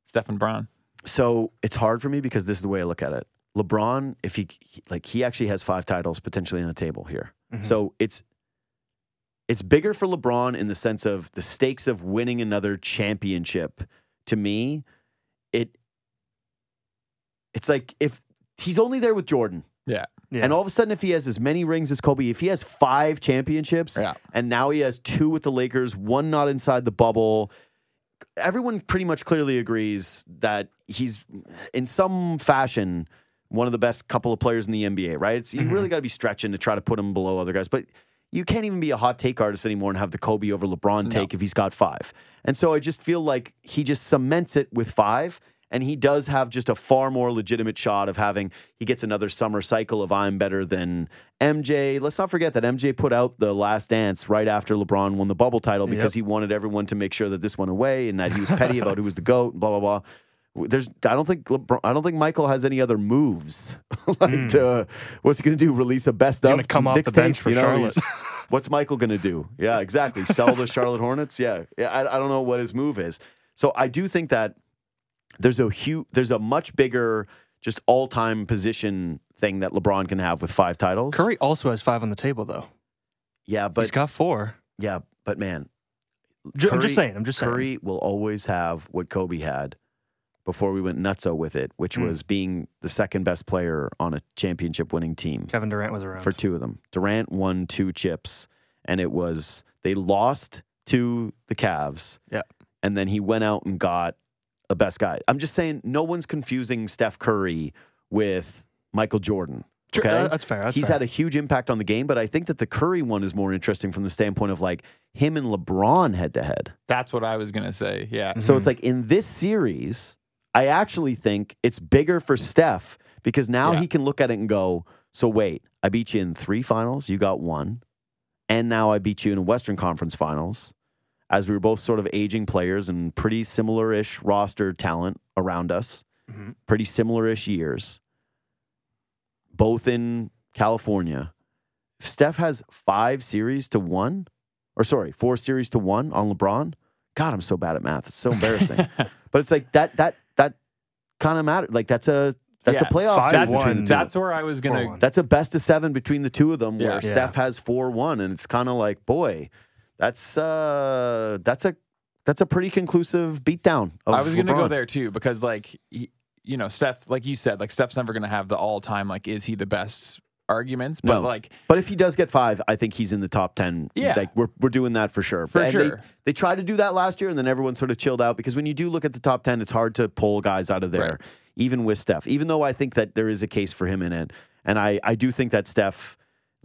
Steph and Bron? So it's hard for me because this is the way I look at it. LeBron, if he he- like, he actually has five titles potentially on the table here. Mhm. So it's it's bigger for LeBron in the sense of the stakes of winning another championship. To me, it it's like if he's only there with Jordan. Yeah. Yeah. And all of a sudden, if he has as many rings as Kobe, if he has five championships, Yeah. and now he has two with the Lakers, one not inside the bubble, everyone pretty much clearly agrees that he's in some fashion one of the best couple of players in the NBA, right? It's, you Mhm. really got to be stretching to try to put him below other guys, but you can't even be a hot take artist anymore and have the Kobe over LeBron No. take if he's got five. And so I just feel like he just cements it with five. And he does have just a far more legitimate shot of having, he gets another summer cycle of I'm better than MJ. Let's not forget that MJ put out the last dance right after LeBron won the bubble title because he wanted everyone to make sure that this went away and that he was petty about who was the GOAT, and blah, blah, blah. There's, I don't think LeBron, I don't think Michael has any other moves. *laughs* like, hmm. to, what's he going to do? Release a best He's of? come off the bench for You know, Charlotte. What's Michael going to do? Yeah, exactly. Sell the Charlotte Hornets? Yeah. yeah I, I don't know what his move is. So I do think that there's a huge, there's a much bigger, just all time position thing that LeBron can have with five titles. Curry also has five on the table, though. Yeah, He's but got four. yeah, but man, Ju- I'm just saying. I'm just saying. Curry will always have what Kobe had before we went nutso with it, which Mm. was being the second best player on a championship winning team. Kevin Durant was around. for two of them. Durant won two chips, and it was they lost to the Cavs. Yeah. And then he went out and got a best guy. I'm just saying, no one's confusing Steph Curry with Michael Jordan. Okay. uh, that's fair. That's He's fair. had a huge impact on the game, but I think that the Curry one is more interesting from the standpoint of like him and LeBron head to head. That's what I was gonna say. Yeah. Mm-hmm. So it's like in this series, I actually think it's bigger for Steph because now Yeah. he can look at it and go, so wait, I beat you in three finals, you got one. And now I beat you in a Western Conference finals as we were both sort of aging players and pretty similar ish roster talent around us, Mhm. pretty similar ish years, both in California. If Steph has five series to one, or sorry, four series to one on LeBron, God, I'm so bad at math. It's so embarrassing. *laughs* but it's like that that that kind of matter. Like that's a that's Yeah, a playoff five series between the two. That's where I was gonna. one. That's a best of seven between the two of them, Yeah. where Yeah. Steph has four one, and it's kind of like, boy, that's uh, that's a that's a pretty conclusive beatdown. Of I was gonna go there too because like he, you know Steph, like you said, like Steph's never gonna have the all time like is he the best arguments, but No. like But if he does get five, I think he's in the top ten. Yeah. like we're we're doing that for sure. For And sure. They, they tried to do that last year, and then everyone sort of chilled out because when you do look at the top ten, it's hard to pull guys out of there, Right. even with Steph. Even though I think that there is a case for him in it, and I I do think that Steph.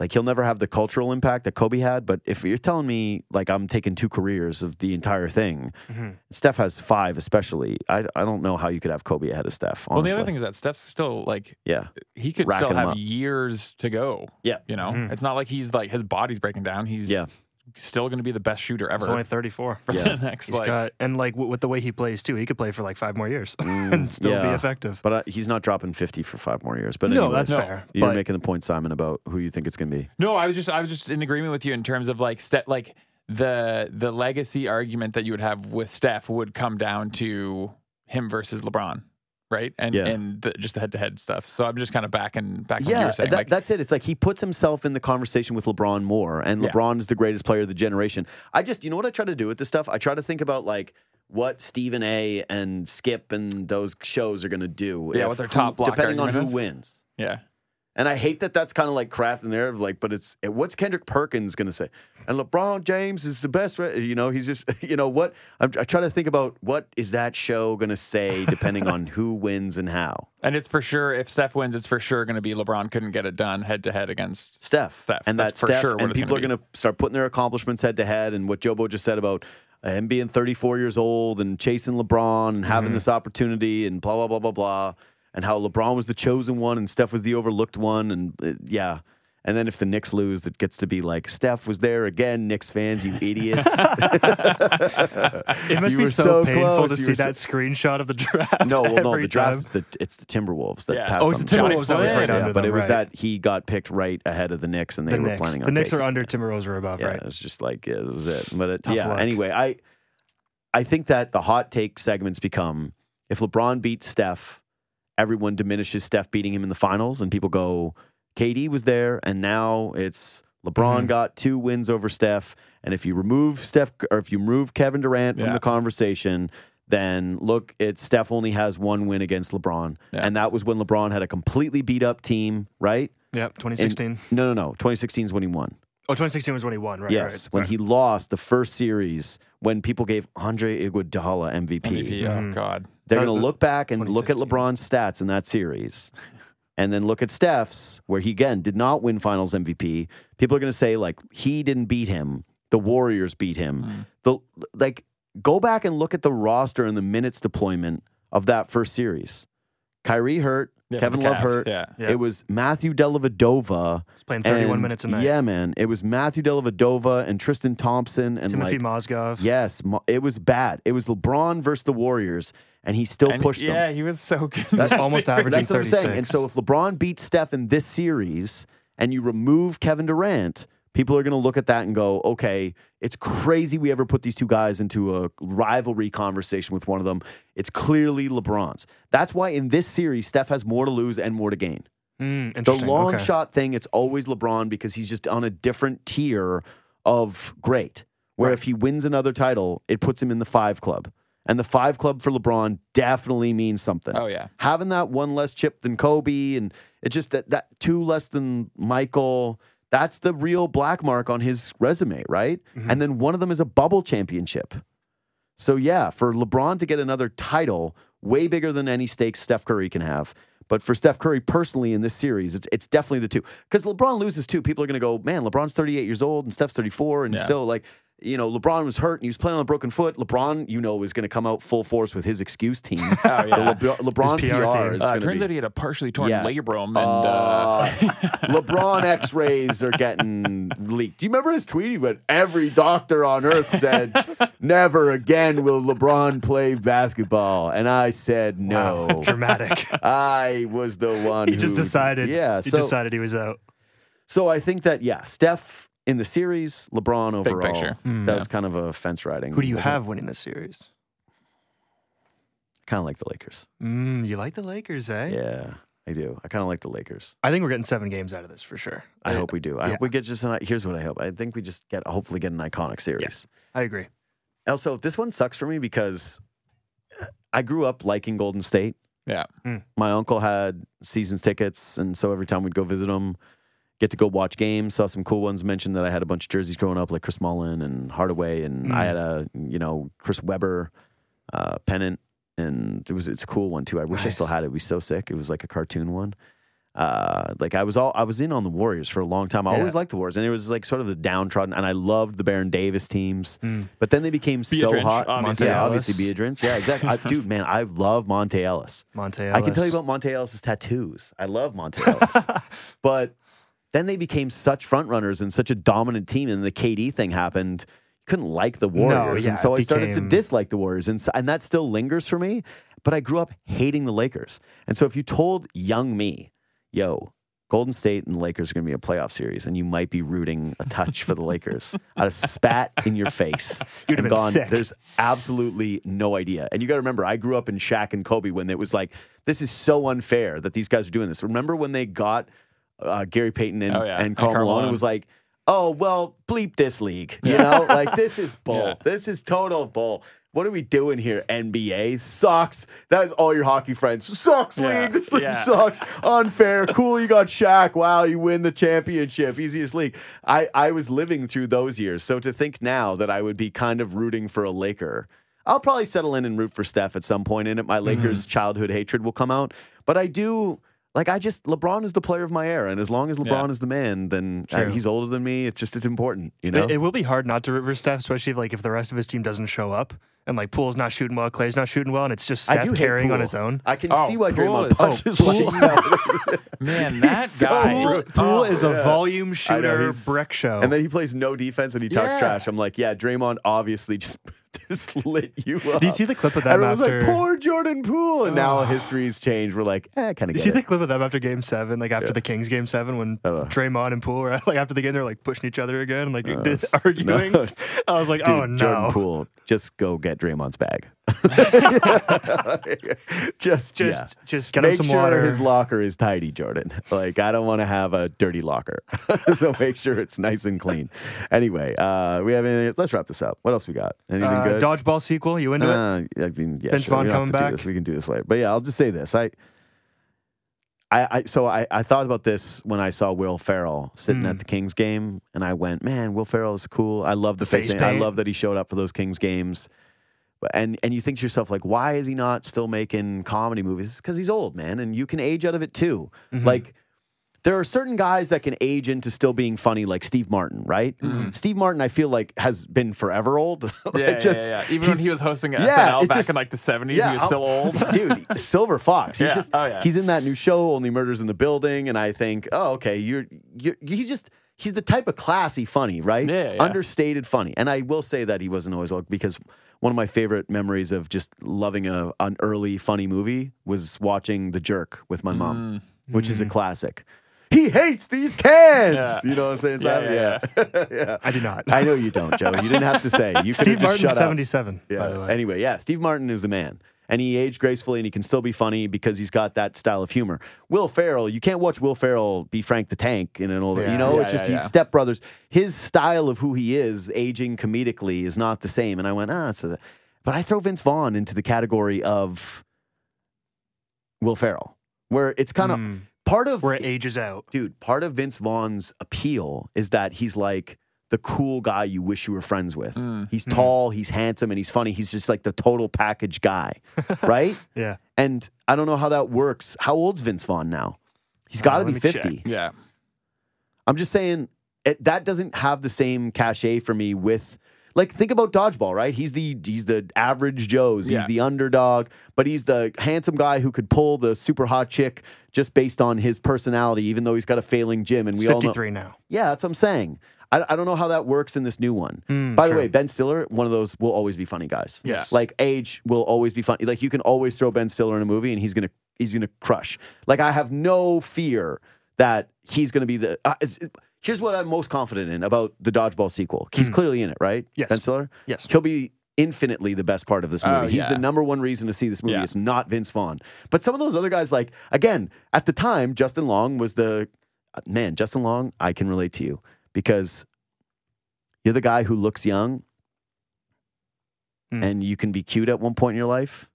Like he'll never have the cultural impact that Kobe had, but if you're telling me like I'm taking two careers of the entire thing, Mhm. Steph has five, especially. I I don't know how you could have Kobe ahead of Steph. well the other thing is that Steph's still like yeah, he could Racking still 'em have up. years to go. Yeah. you know Mhm. it's not like he's like his body's breaking down. He's Yeah. Still gonna be the best shooter ever. He's only 34. for Yeah. the *laughs* next He's like got and like w- with the way he plays too, he could play for like five more years *laughs* Mm, and still be effective. but uh, he's not dropping fifty for five more years. But no, that's fair. You're But making the point, Simon, about who you think it's going to be. No, I was just I was just in agreement with you in terms of like Steph, like the the legacy argument that you would have with Steph would come down to him versus LeBron. Right? And Yeah. and the, just the head to head stuff. So I'm just kind of back and back. Yeah, saying. that, like, that's it. It's like he puts himself in the conversation with LeBron more, and Yeah. LeBron is the greatest player of the generation. I just, you know what I try to do with this stuff? I try to think about like what Stephen A. and Skip and those shows are going to do. Yeah, if what their who- top block depending on who wins. yeah. And I hate that that's kind of like craft in there, of like, but it's what's Kendrick Perkins going to say? And LeBron James is the best, right? You know, he's just, *laughs* you know, what I'm, I try to think about what is that show going to say, depending on who wins and how. And it's for sure if Steph wins, it's for sure going to be LeBron couldn't get it done head to head against. Steph. Steph. And That's that's for Steph. sure and people gonna are going to start putting their accomplishments head to head. And what Jobo just said about uh, him being 34 years old and chasing LeBron and having Mm-hmm. this opportunity and blah, blah, blah, blah, blah. And how LeBron was the chosen one and Steph was the overlooked one. And uh, yeah. And then if the Knicks lose, it gets to be like, Steph was there again, Knicks fans, you idiots. *laughs* It must You be were so, so painful close. to You see were so- that screenshot of the draft. No, well, no, every the draft time. is the it's the Timberwolves that Yeah. passed Oh, on it's the Johnny Timberwolves that was right Yeah, under but them, it was right. that he got picked right ahead of the Knicks, and they the were Knicks. planning The on Knicks are under Timberwolves are above, yeah, right? it's just like yeah, that was it. But it, Tough yeah, luck. anyway, I I think that the hot take segments become if LeBron beats Steph, everyone diminishes Steph beating him in the finals, and people go, KD was there, and now it's LeBron Mhm. got two wins over Steph, and if you remove Steph or if you remove Kevin Durant from Yeah. the conversation. Then look, it's Steph only has one win against LeBron, Yeah. and that was when LeBron had a completely beat up team, right? Yep, 2016. No, no, no. 2016 is when he won. oh, 2016 was when he won, right? yes, right. when he lost the first series, when people gave Andre Iguodala MVP, MVP. Oh God. They're going to look back and look at LeBron's stats in that series, and then look at Steph's, where he again did not win Finals MVP. People are going to say like he didn't beat him, the Warriors beat him. Mm. The like, go back and look at the roster and the minutes deployment of that first series. Kyrie hurt, Yeah, Kevin Love hurt. Yeah. Yeah. It was Matthew Dellavedova. He's playing 31 and- minutes a night. Yeah, man. It was Matthew Dellavedova and Tristan Thompson and Timothy like Mozgov. yes, it was bad. It was LeBron versus the Warriors, and he still And pushed yeah, them. Yeah, he was so *laughs* good. That's almost averaging That's what I'm saying. And so if LeBron beats Steph in this series, and you remove Kevin Durant, people are going to look at that and go, "Okay, it's crazy we ever put these two guys into a rivalry conversation with one of them. It's clearly LeBron's. That's why in this series, Steph has more to lose and more to gain." Mm, The long okay. shot thing, it's always LeBron because he's just on a different tier of great. Where if he wins another title, it puts him in the five club. And the five club for LeBron definitely means something. Oh yeah. Having that one less chip than Kobe and it's just that that two less than Michael, that's the real black mark on his resume, right? Mm-hmm. And then one of them is a bubble championship. So yeah, for LeBron to get another title, way bigger than any stakes Steph Curry can have. But for Steph Curry personally in this series, it's it's definitely the two. Because LeBron loses two, People are gonna go, man, LeBron's 38 years old and Steph's 34, and Yeah. still like, you know, LeBron was hurt and he was playing on a broken foot. LeBron, you know, is gonna come out full force with his excuse team. *laughs* Oh yeah. The LeBron, LeBron His PR PR, team. is Uh, turns be, out he had a partially torn Yeah. labrum, and uh, uh, *laughs* LeBron X-rays are getting leaked. Do you remember his tweet? He went, "Every doctor on earth said *laughs* never again will LeBron play basketball," and I said no. Wow, dramatic. I was the one. he just decided. Yeah. He So, decided he was out. so I think that yeah, Steph in the series, LeBron Big overall. picture. Mm. That was kind of a fence riding. Who do you have winning this series? Kind of like the Lakers. Mm, you like the Lakers, eh? Yeah, I do. I kind of like the Lakers. I think we're getting seven games out of this for sure. I hope we do. I yeah. hope we get just an. Here's what I hope. I think we just get hopefully get an iconic series. I agree. Also, this one sucks for me because I grew up liking Golden State. yeah. My uncle had seasons tickets, and so every time we'd go visit him, get to go watch games. Saw some cool ones. Mentioned that I had a bunch of jerseys growing up, like Chris Mullin and Hardaway, and I Mm. had a you know Chris Webber uh, pennant, and it was it's a cool one too. I wish I still had it. It was so sick. It was like a cartoon one. Uh, like I was all I was in on the Warriors for a long time. I Yeah. always liked the Warriors, and it was like sort of the downtrodden. And I loved the Baron Davis teams, Mm. but then they became so hot. obviously. yeah, obviously. Beatrice. Yeah, exactly. I, dude, man, I love Monta Ellis. Monta Ellis. I can tell you about Monta Ellis's tattoos. I love Monta Ellis, *laughs* but then they became such frontrunners and such a dominant team, and the KD thing happened. You couldn't like the Warriors, yeah, and so I started to dislike the Warriors, and so, and that still lingers for me. But I grew up hating the Lakers, and so if you told young me, "Yo, Golden State and the Lakers are going to be a playoff series, and you might be rooting a touch for the Lakers. *laughs* I'd have spat in your face. *laughs* You'd have been gone, sick. There's absolutely no idea. And you got to remember, I grew up in Shaq and Kobe when it was like, this is so unfair that these guys are doing this. Remember when they got uh, Gary Payton and, Oh, yeah. and And Karl Karl Malone? Malone. was like, oh, well, bleep this league. You know, like this is *laughs* bull. Yeah. This is total bull. What are we doing here, NBA? Sucks. That is all your hockey friends. Sucks, Yeah. league. This league Yeah. sucks. Unfair. Cool, you got Shaq. Wow, you win the championship. Easiest league. I, I was living through those years. So to think now that I would be kind of rooting for a Laker, I'll probably settle in and root for Steph at some point in it. My Lakers childhood hatred will come out. But I do. Like I just LeBron is the player of my era, and as long as LeBron Yeah. is the man, then uh, he's older than me. It's just it's important, you know. It, it will be hard not to for Steph, especially if, like if the rest of his team doesn't show up and like Poole's not shooting well, Clay's not shooting well, and it's just I Steph carrying on his own. I can Oh, see why Poole Draymond is- oh, punches Poole- like *laughs* Man, that *laughs* so guy. rude. Poole is a yeah. volume I know, shooter he's- brick show. And then he plays no defense and he talks Yeah. trash. I'm like, yeah, Draymond obviously *laughs* just just lit you up. Do you see the clip of them Everyone's after? like, poor Jordan Poole. And now *sighs* history's changed. We're like, eh, kind of you get see it. the clip of them after Game Seven, like after the Kings Game Seven, when Uh. Draymond and Poole were like after the game, they're like pushing each other again, and like Uh, arguing. no. I was like, Dude, oh no. Jordan Poole, just go get Draymond's bag. *laughs* just, Just, yeah. just get him make some sure water. his locker is tidy, Jordan. *laughs* Like I don't want to have a dirty locker, *laughs* so make sure it's nice and clean. Anyway, uh, we have any, let's wrap this up. What else we got? Anything uh, good? dodgeball sequel. You into it? Uh, I mean, yeah, Vince sure. Vaughn we don't have coming back? We can do this later. But yeah, I'll just say this. I, I, I so I, I thought about this when I saw Will Ferrell sitting Hmm. at the Kings game, and I went, man, Will Ferrell is cool. I love the face, Face paint. I love that he showed up for those Kings games. But- And and you think to yourself like, why is he not still making comedy movies? Because he's old, man, and you can age out of it too. Mm-hmm. Like. There are certain guys that can age into still being funny, like Steve Martin, right? Steve Martin, I feel like has been forever old. *laughs* Like, Mm-hmm. Yeah, yeah, just- yeah, yeah. Even when he was hosting Yeah, SNL it back just- in like the 70s, yeah, he was I'll- still old. *laughs* dude. Silver Fox. He's Yeah. just Oh, yeah. he's in that new show, Only Murders in the Building, and I think, oh, okay, you're you're he's just he's the type of classy funny, right? Yeah, yeah. Understated funny. And I will say that he wasn't always old because one of my favorite memories of just loving a an early funny movie was watching The Jerk with my mom, mm. which is a mm. classic. He hates these cans. Yeah. You know what I'm saying? Yeah, Simon? yeah, yeah. *laughs* yeah. I do not. I know you don't, Joe. You didn't have to say. You *laughs* could Steve have just Martin, shut up. seventy-seven. Yeah. By the way. Anyway, yeah, Steve Martin is the man. And he aged gracefully and he can still be funny because he's got that style of humor. Will Ferrell, you can't watch Will Ferrell be Frank the Tank in an older, Yeah. you know, Yeah, it's just yeah, he's yeah. Step His style of who he is, aging comedically, is not the same. And I went, ah, so but I throw Vince Vaughn into the category of Will Ferrell, where it's kind of Mm. part of where it ages out. dude, part of Vince Vaughn's appeal is that he's like the cool guy you wish you were friends with. Mm, He's tall, he's handsome, and he's funny. He's just like the total package guy, *laughs* right? Yeah. And I don't know how that works. How old's Vince Vaughn now? He's got to Uh, be let me check. 50. Yeah. I'm just saying it, that doesn't have the same cachet for me with like think about dodgeball, right? He's the he's the average Joe's. He's Yeah. the underdog, but he's the handsome guy who could pull the super hot chick just based on his personality, even though he's got a failing gym. And He's we all know, fifty-three now. yeah, that's what I'm saying. I, I don't know how that works in this new one. Mm, By the true. way, Ben Stiller, one of those will always be funny guys. Yes. Like age will always be funny. Like you can always throw Ben Stiller in a movie and he's gonna he's gonna crush. Like I have no fear that he's gonna be the. Uh, here's what I'm most confident in about the Dodgeball sequel. He's clearly in it, right? Yes. Ben Stiller. Yes. He'll be infinitely the best part of this movie. Oh, He's yeah. the number one reason to see this movie. Yeah. It's not Vince Vaughn. But some of those other guys, like again, at the time, Justin Long was the uh, man. Justin Long, I can relate to you because you're the guy who looks young Mm. and you can be cute at one point in your life,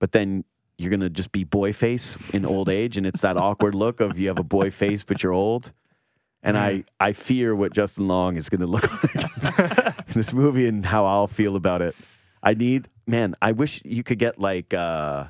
but then you're gonna just be boy face in old age, and it's that awkward look of you have a boy face but you're old. And I, I fear what Justin Long is gonna look *laughs* like in this movie and how I'll feel about it. I need man, I wish you could get like uh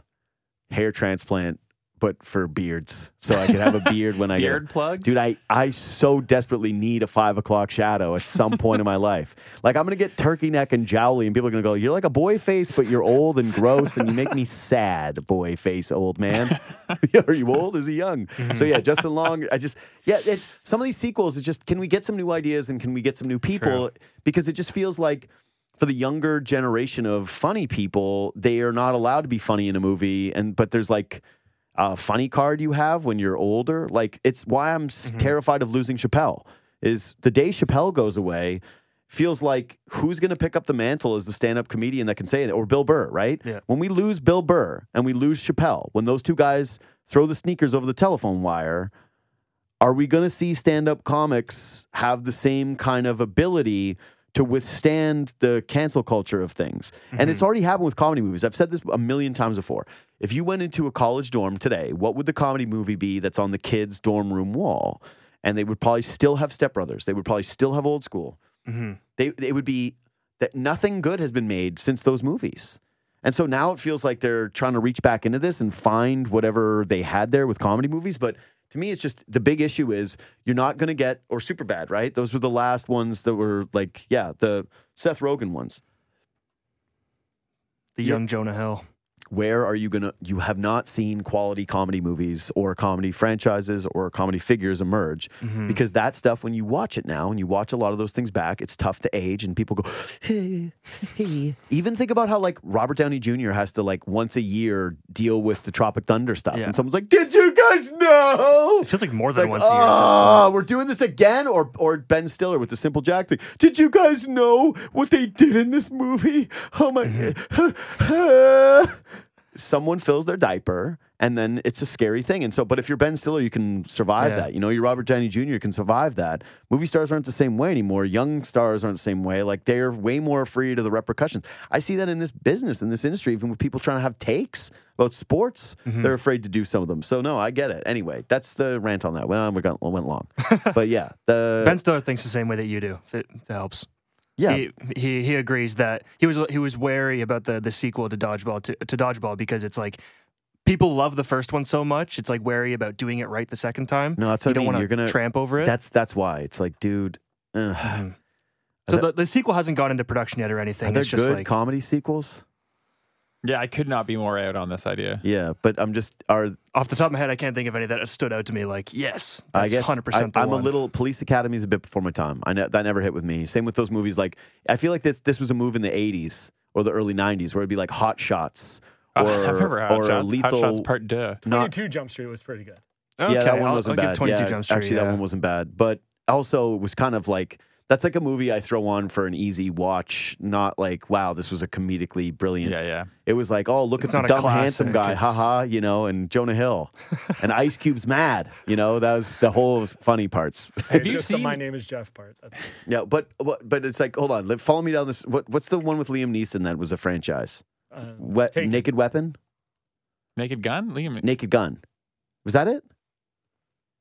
hair transplant but for beards. So I could have a beard when I get Beard plugs? Dude, I, I so desperately need a five o'clock shadow at some point in my life. Like I'm gonna get turkey neck and jowly, and people are gonna go, "You're like a boy face, but you're old and gross, and you make me sad, boy face, old man." *laughs* are you old? Is he young? So yeah, Justin Long. I just yeah, it, some of these sequels. It's just can we get some new ideas and can we get some new people? Because it just feels like for the younger generation of funny people, they are not allowed to be funny in a movie, and but there's like uh, funny card you have when you're older. Like it's why I'm s terrified of losing Chappelle. Is the day Chappelle goes away, feels like who's going to pick up the mantle as the stand-up comedian that can say it, or Bill Burr, right? Yeah. When we lose Bill Burr and we lose Chappelle, when those two guys throw the sneakers over the telephone wire, are we going to see stand-up comics have the same kind of ability to withstand the cancel culture of things? And it's mm-hmm. already happened with comedy movies. I've said this a million times before. If you went into a college dorm today, what would the comedy movie be that's on the kids' dorm room wall? And they would probably still have Step Brothers. They would probably still have Old School. Mm-hmm. They it would be that nothing good has been made since those movies. And so now it feels like they're trying to reach back into this and find whatever they had there with comedy movies. But to me, it's just the big issue is you're not going to get, or super bad, right? Those were the last ones that were like, yeah, the Seth Rogen ones. The young Jonah Hill. Where are you going to, you have not seen quality comedy movies or comedy franchises or comedy figures emerge because that stuff, when you watch it now and you watch a lot of those things back, it's tough to age and people go, hey, hey. *laughs* Even think about how like Robert Downey Jr. has to like once a year deal with the Tropic Thunder stuff. Yeah. And someone's like, did you guys know? It feels like more It's than like, once a year. "Ah, we're doing this again, or or Ben Stiller with the Simple Jack thing. Did you guys know what they did in this movie? Oh my! Mm-hmm. *laughs* *sighs* *sighs* Someone fills their diaper, and then it's a scary thing. And so, but if you're Ben Stiller, you can survive Yeah. that. You know, you're Robert Downey Jr. You can survive that. Movie stars aren't the same way anymore. Young stars aren't the same way. Like they're way more afraid of the repercussions. I see that in this business, in this industry, even with people trying to have takes about sports, Mm-hmm. they're afraid to do some of them. So no, I get it. Anyway, that's the rant on that. Went on, we got went long, *laughs* but yeah, the Ben Stiller thinks the same way that you do. If it, if it helps. Yeah. He, he he agrees that he was he was wary about the the sequel to Dodgeball to, to Dodgeball because it's like people love the first one so much. It's like wary about doing it right the second time. No, that's you what I don't mean. want to gonna tramp over it. That's that's why it's like, dude. Mhm. So the, the sequel hasn't gone into production yet or Are anything. there It's just good like comedy sequels? Yeah, I could not be more out on this idea. Yeah, but I'm just are off the top of my head, I can't think of any that stood out to me. Like yes, that's I guess hundred percent. I, am a little Police Academy is a bit before my time. I ne- that never hit with me. Same with those movies. Like I feel like this this was a move in the 80s or the early 90s where it'd be like Hot Shots *laughs* or Uh, I remember Hot or Shots. Lethal. Hot Shots Part Duh. not 22 Jump Street was pretty good. Okay, yeah, that one I'll, wasn't I'll bad. give Twenty Two yeah, Jump Street. Actually, yeah. that one wasn't bad. But also, it was kind of like that's like a movie I throw on for an easy watch. Not like wow, this was a comedically brilliant. Yeah, yeah. It was like oh, look It's at not the a dumb handsome guy, it's- haha, you know, and Jonah Hill, and *laughs* Ice Cube's mad. You know, that was the whole funny parts. *laughs* Hey, Have you just the seen- My Name is Jeff part. That's yeah, but but but it's like hold on, follow me down this. What what's the one with Liam Neeson that was a franchise? uh, Wet, Taken. Naked Weapon, Naked Gun? Liam. Naked Gun. Was that it?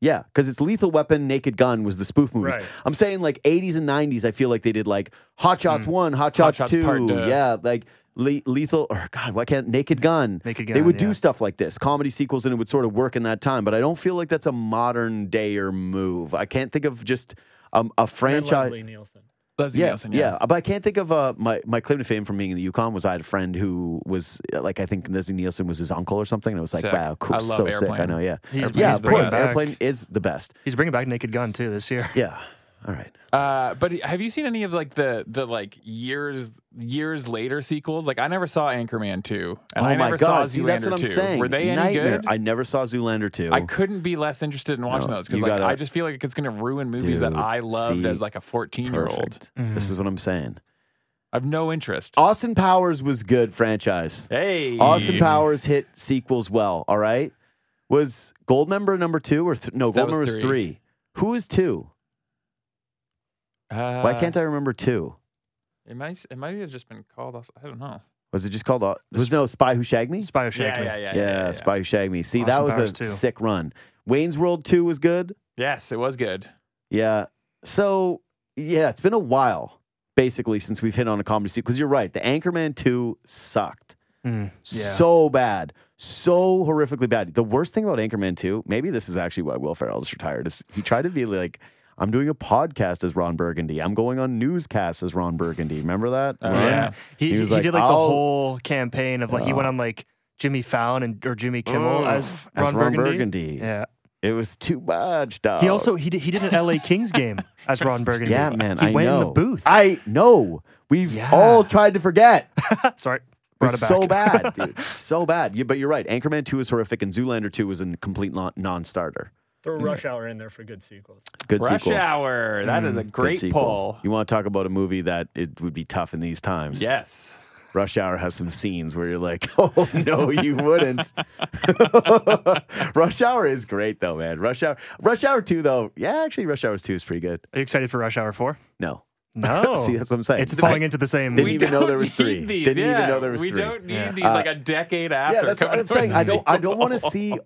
Yeah, because it's Lethal Weapon, Naked Gun was the spoof movies. Right. I'm saying like 80s and 90s. I feel like they did like Hot Shots Mm. One, Hot Shots Shots Two. Yeah, like le- Lethal. Or God, why can't Naked Gun? Naked they would yeah. do stuff like this, comedy sequels, and it would sort of work in that time. But I don't feel like that's a modern dayer move. I can't think of just um, a and franchise. Leslie Nielsen. Leslie Yeah, Nielsen, yeah, but I can't think of uh, my my claim to fame from being in the Yukon was I had a friend who was uh, like I think Leslie Nielsen was his uncle or something. And it was like Sick. wow, cool, so sick. I know, yeah, He's- yeah, he's of course, back- Airplane is the best. He's bringing back Naked Gun too this year. Yeah, all right. Uh, but have you seen any of like the the like years years later sequels? Like I never saw Anchorman two, and oh I my never god, saw see Zoolander that's what I'm 2. saying. Were they any Nightmare. good? I never saw Zoolander two. I couldn't be less interested in watching No, those because like gotta- I just feel like it's going to ruin movies that I loved see, as like a 14 year old. This is what I'm saying. I have no interest. Austin Powers was good franchise. Hey, Austin Powers hit sequels well. All right, was Goldmember number two or th- no? That Goldmember was was three. three. Who is two? Uh, Why can't I remember two? It might it might have just been called. Aus- I don't know. Was it just called? Au- Was no Spy Who Shagged Me? Spy Who Shagged Me. yeah, yeah, Yeah, Spy Who Shagged Me. See, that was a too. sick run. Wayne's World 2 was good. Yes, it was good. Yeah. So, yeah, it's been a while, basically, since we've hit on a comedy sequel. Because you're right. The Anchorman 2 sucked. Mm, yeah. So bad. So horrifically bad. The worst thing about Anchorman 2, maybe this is actually why Will Ferrell is retired, is he tried to be like, I'm doing a podcast as Ron Burgundy. I'm going on newscasts as Ron Burgundy. Remember that? Ron? yeah. He, He he, like, did like "I'll- the whole campaign of like he went on like Jimmy Fallon and or Jimmy Kimmel as As Ron, Ron Burgundy. Burgundy. Yeah. It was too much, dog. He also he did he did an LA Kings game *laughs* as Ron Burgundy. Yeah, man. He I went know. in the booth. I know. We've Yeah. all tried to forget. *laughs* Sorry. Brought it so bad, *laughs* dude. so bad. You, but you're right. Anchorman 2 is horrific, and Zoolander 2 was a complete non-starter. Throw Rush Hour in there for good sequels. Good Rush sequel. Hour. That is a great sequel. pull. You want to talk about a movie that it would be tough in these times? Yes. Rush Hour has some scenes where you're like, *laughs* oh no, you *laughs* wouldn't. *laughs* Rush Hour is great though, man. Rush Hour, Rush Hour two though, yeah, actually, Rush Hour two is pretty good. Are you excited for Rush Hour 4? No, No. see, that's what I'm saying. it's falling into the same. Didn't even know there was three. These. Didn't even know there was we three. don't need Yeah. these Uh, like a decade after. yeah, that's what I'm saying. I don't, I don't want to see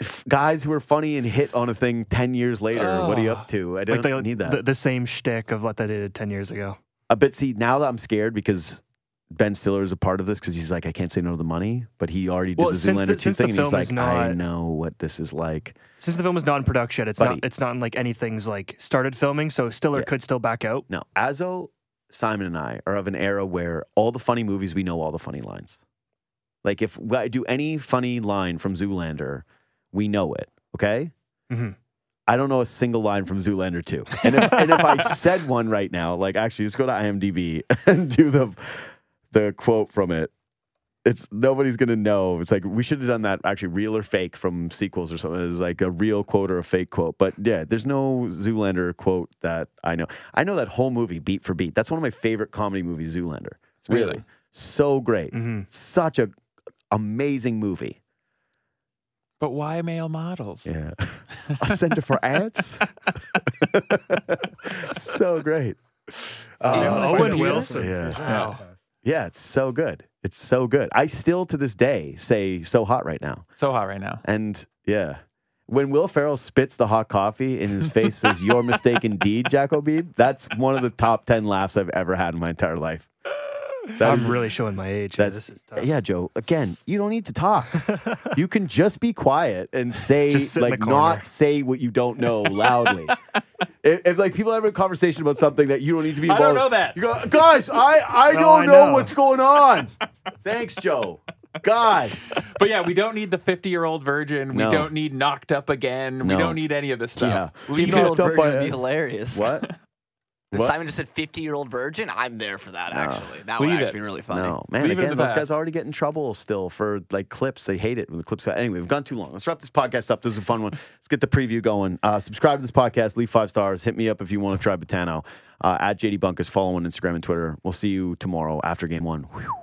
f- guys who are funny and hit on a thing ten years later. What are you up to? I don't like the, need that. The, the same shtick of what they did 10 years ago. Uh, but see, now that I'm scared because Ben Stiller is a part of this because he's like, I can't say no to the money, but he already did Well, the Zoolander the- 2 since thing, and he's like, is I know what this is like. Since the film is not in production, it's Buddy. not it's not in like anything's like started filming, so Stiller Yeah. could still back out. No, Azo, Simon, and I are of an era where all the funny movies, we know all the funny lines. Like if I do any funny line from Zoolander, we know it. Okay. Mhm. I don't know a single line from Zoolander 2. And if, and if I *laughs* said one right now, like actually, just go to IMDb *laughs* and do the the quote from it. It's nobody's gonna know. It's like we should have done that actually real or fake from sequels or something. It's like a real quote or a fake quote. But yeah, there's no Zoolander quote that I know. I know that whole movie beat for beat. That's one of my favorite comedy movies, Zoolander. Really, Really? so great. Mhm. Such a amazing movie. But why male models? Yeah. *laughs* a center for ants. *laughs* so great. Uh, Owen Peter? Wilson. Yeah. Wow. Yeah, it's so good. It's so good. I still to this day say so hot right now. So hot right now. And yeah. When Will Ferrell spits the hot coffee in his face says your mistake indeed, Jack Jacobib, that's one of the top ten laughs I've ever had in my entire life. That I'm is- really showing my age. here. that's This is tough. yeah, Joe. Again, you don't need to talk. *laughs* you can just be quiet and say Just sit in like not say what you don't know loudly. *laughs* if, if like people have a conversation about something that you don't need to be I don't know that. You go, guys, I I No, don't I know, know." what's going on. *laughs* Thanks, Joe. God, But yeah, we don't need the 50 year old virgin. We No. don't need knocked up again. No. We don't need any of this stuff. Yeah. Leave People it. knocked up Virgin by would be hilarious. what? What? Simon just said 50 year old virgin. I'm there for that, No. actually. That would Leave actually it. be really funny. No, man. Leave again, the those guys past. already get in trouble still for like clips. They hate it when the clips. Anyway, we've gone too long. Let's wrap this podcast up. This is a fun one. Let's get the preview going. Uh, subscribe to this podcast. Leave five stars. Hit me up if you want to try Betano. Uh, at JD Bunkis. Follow on Instagram and Twitter. We'll see you tomorrow after game one. Whew.